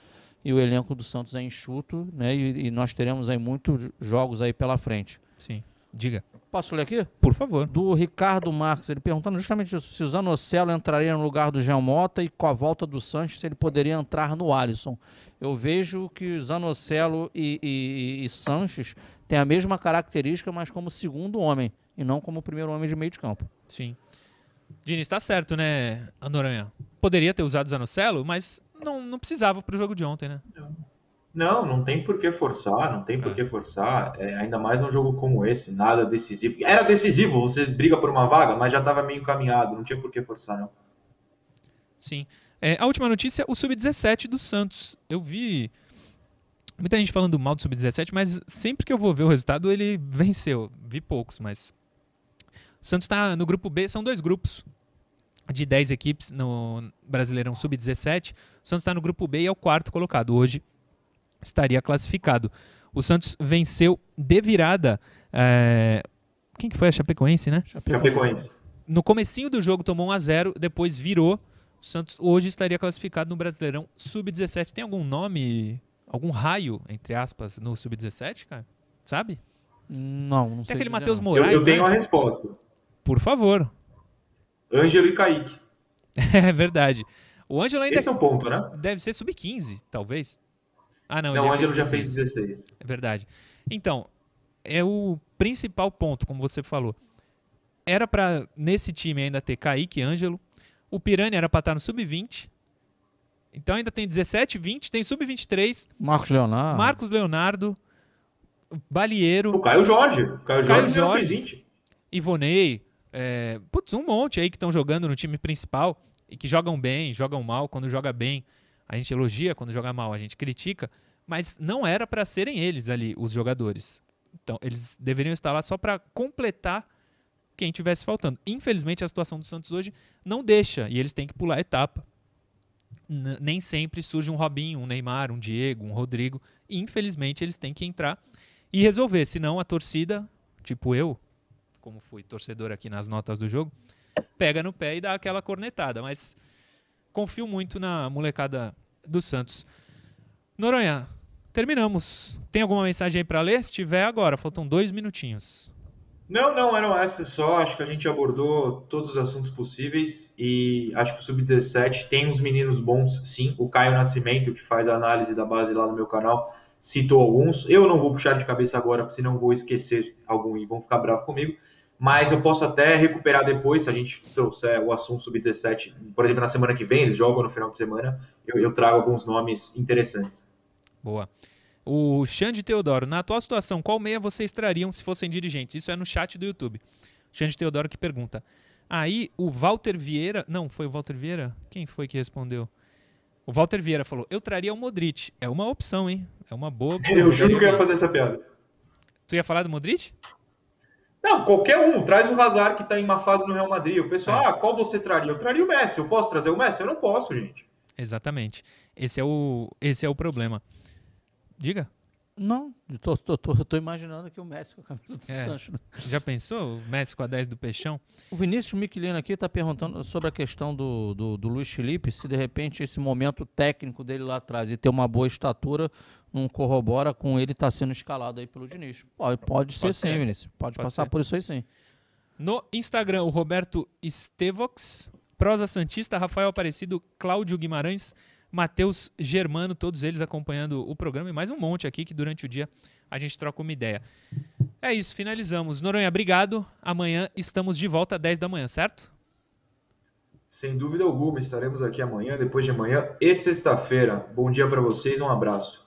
e o elenco do Santos é enxuto, né? E, e nós teremos aí muitos jogos aí pela frente. Sim. Diga. Posso ler aqui? Por favor. Do Ricardo Marques, ele perguntando justamente isso, se o Zanocelo entraria no lugar do Jean Mota e com a volta do Sanches, se ele poderia entrar no Alisson. Eu vejo que o Zanocelo e, e, e Sanches têm a mesma característica, mas como segundo homem, e não como primeiro homem de meio de campo. Sim. Diniz tá certo, né, Anoranha? Poderia ter usado o Zanocelo, mas não, precisava pro jogo de ontem, né? Não, não tem por que forçar, não tem por É. que forçar. É, ainda mais um jogo como esse, nada decisivo. Era decisivo, você briga por uma vaga, mas já estava meio encaminhado, não tinha por que forçar, não. Sim. É, a última notícia, o Sub-17 do Santos. Eu vi muita gente falando mal do Sub-17, mas sempre que eu vou ver o resultado, ele venceu. Vi poucos, mas. O Santos está no grupo B, são dois grupos de 10 equipes no Brasileirão Sub-17. O Santos está no grupo B e é o quarto colocado. Hoje estaria classificado. O Santos venceu de virada. é, Quem que foi a Chapecoense, né? Chapecoense. no comecinho do jogo tomou 1 a 0 depois virou. O Santos hoje estaria classificado no Brasileirão Sub-17. Tem algum nome, algum raio, entre aspas, no Sub-17, cara? Sabe? Não, não Tem sei. aquele dizer Matheus não. Eu, Moraes, eu tenho né? a resposta. Por favor. Ângelo e Kaique. É verdade. O Ângelo ainda Esse é o ponto, né? deve ser Sub-15, talvez. Ah, não, Não, o ele Ângelo já 16. fez 16. É verdade. Então, é o principal ponto, como você falou. Era pra nesse time ainda ter Kaique e Ângelo. O Piranha era pra estar no sub-20. Então ainda tem 17, 20, tem sub-23, Marcos Leonardo. Marcos Leonardo, Balieiro, O Caio Jorge. O Caio Jorge já Jorge. fez 20. Ivonei, é, putz, um monte aí que estão jogando no time principal e que jogam bem, jogam mal. Quando joga bem, a gente elogia, quando joga mal, a gente critica. Mas não era para serem eles ali, os jogadores. Então, eles deveriam estar lá só para completar quem tivesse faltando. Infelizmente, a situação do Santos hoje não deixa e eles têm que pular a etapa. N- nem sempre surge um Robinho, um Neymar, um Diego, um Rodrigo. Infelizmente, eles têm que entrar e resolver. Senão, a torcida, tipo eu, como fui torcedor aqui nas notas do jogo, pega no pé e dá aquela cornetada. Mas confio muito na molecada do Santos. Noronha, terminamos. Tem alguma mensagem aí para ler? Se tiver, agora. Faltam dois minutinhos. Não, não, eram essas só. Acho que a gente abordou todos os assuntos possíveis e acho que o Sub-17 tem uns meninos bons, sim. O Caio Nascimento, que faz a análise da base lá no meu canal, citou alguns. Eu não vou puxar de cabeça agora, senão vou esquecer algum e vão ficar bravos comigo. Mas eu posso até recuperar depois, se a gente trouxer o assunto Sub-17, por exemplo, na semana que vem, eles jogam no final de semana, eu, eu trago alguns nomes interessantes. Boa. O Xande Teodoro, na atual situação, qual meia vocês trariam se fossem dirigentes? Isso é no chat do YouTube. Xande Teodoro que pergunta. Aí o Walter Vieira. Não, foi o Walter Vieira? Quem foi que respondeu? O Walter Vieira falou: Eu traria o Modric. É uma opção, hein? É uma boa opção. Eu juro que eu ia fazer essa piada. Tu ia falar do Modric? Não, qualquer um. Traz o Hazard que tá em uma fase no Real Madrid. O pessoal, é. ah, qual você traria? Eu traria o Messi. Eu posso trazer o Messi? Eu não posso, gente. Exatamente. Esse é o, esse é o problema. Diga. Não, tô, imaginando aqui o Messi com a camisa do é. Sancho. Né? Já pensou o Messi com a 10 do Peixão? O Vinícius Miquelino aqui está perguntando sobre a questão do, do, do Luiz Felipe, se de repente esse momento técnico dele lá atrás e ter uma boa estatura não corrobora com ele estar tá sendo escalado aí pelo Diniz. Pode, pode, ser, sim, Vinícius. Pode, pode passar ser. por isso aí sim. No Instagram, o Roberto Estevox, Prosa Santista, Rafael Aparecido, Cláudio Guimarães, Matheus Germano, todos eles acompanhando o programa e mais um monte aqui que durante o dia a gente troca uma ideia. É isso, finalizamos. Noronha, obrigado. Amanhã estamos de volta às 10 da manhã, certo? Sem dúvida alguma, estaremos aqui amanhã, depois de amanhã e sexta-feira. Bom dia para vocês, um abraço.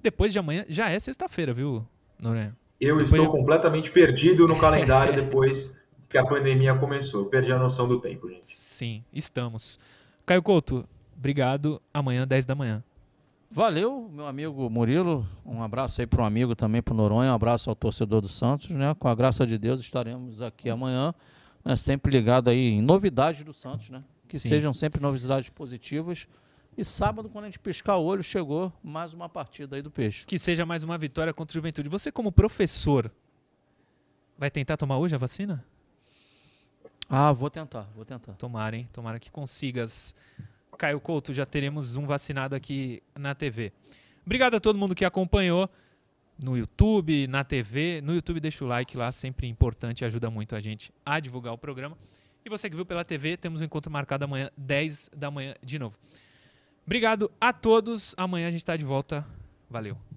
Depois de amanhã já é sexta-feira, viu, Noronha? Eu depois estou de... completamente perdido no calendário depois que a pandemia começou. Eu perdi a noção do tempo, gente. Sim, estamos. Caio Couto, Obrigado. Amanhã, 10 da manhã. Valeu, meu amigo Murilo. Um abraço aí para um amigo também, para o Noronha. Um abraço ao torcedor do Santos. Né? Com a graça de Deus, estaremos aqui amanhã, né? sempre ligado aí em novidades do Santos, né? Que Sim. sejam sempre novidades positivas. E sábado, quando a gente piscar o olho, chegou mais uma partida aí do Peixe. Que seja mais uma vitória contra o Juventude. Você, como professor, vai tentar tomar hoje a vacina? Ah, vou tentar, vou tentar. Tomara, hein? Tomara que consigas Caio Couto, já teremos um vacinado aqui na TV. Obrigado a todo mundo que acompanhou no YouTube, na TV. No YouTube deixa o like lá, sempre importante, ajuda muito a gente a divulgar o programa. E você que viu pela TV, temos um encontro marcado amanhã, 10 da manhã de novo. Obrigado a todos. Amanhã a gente está de volta. Valeu.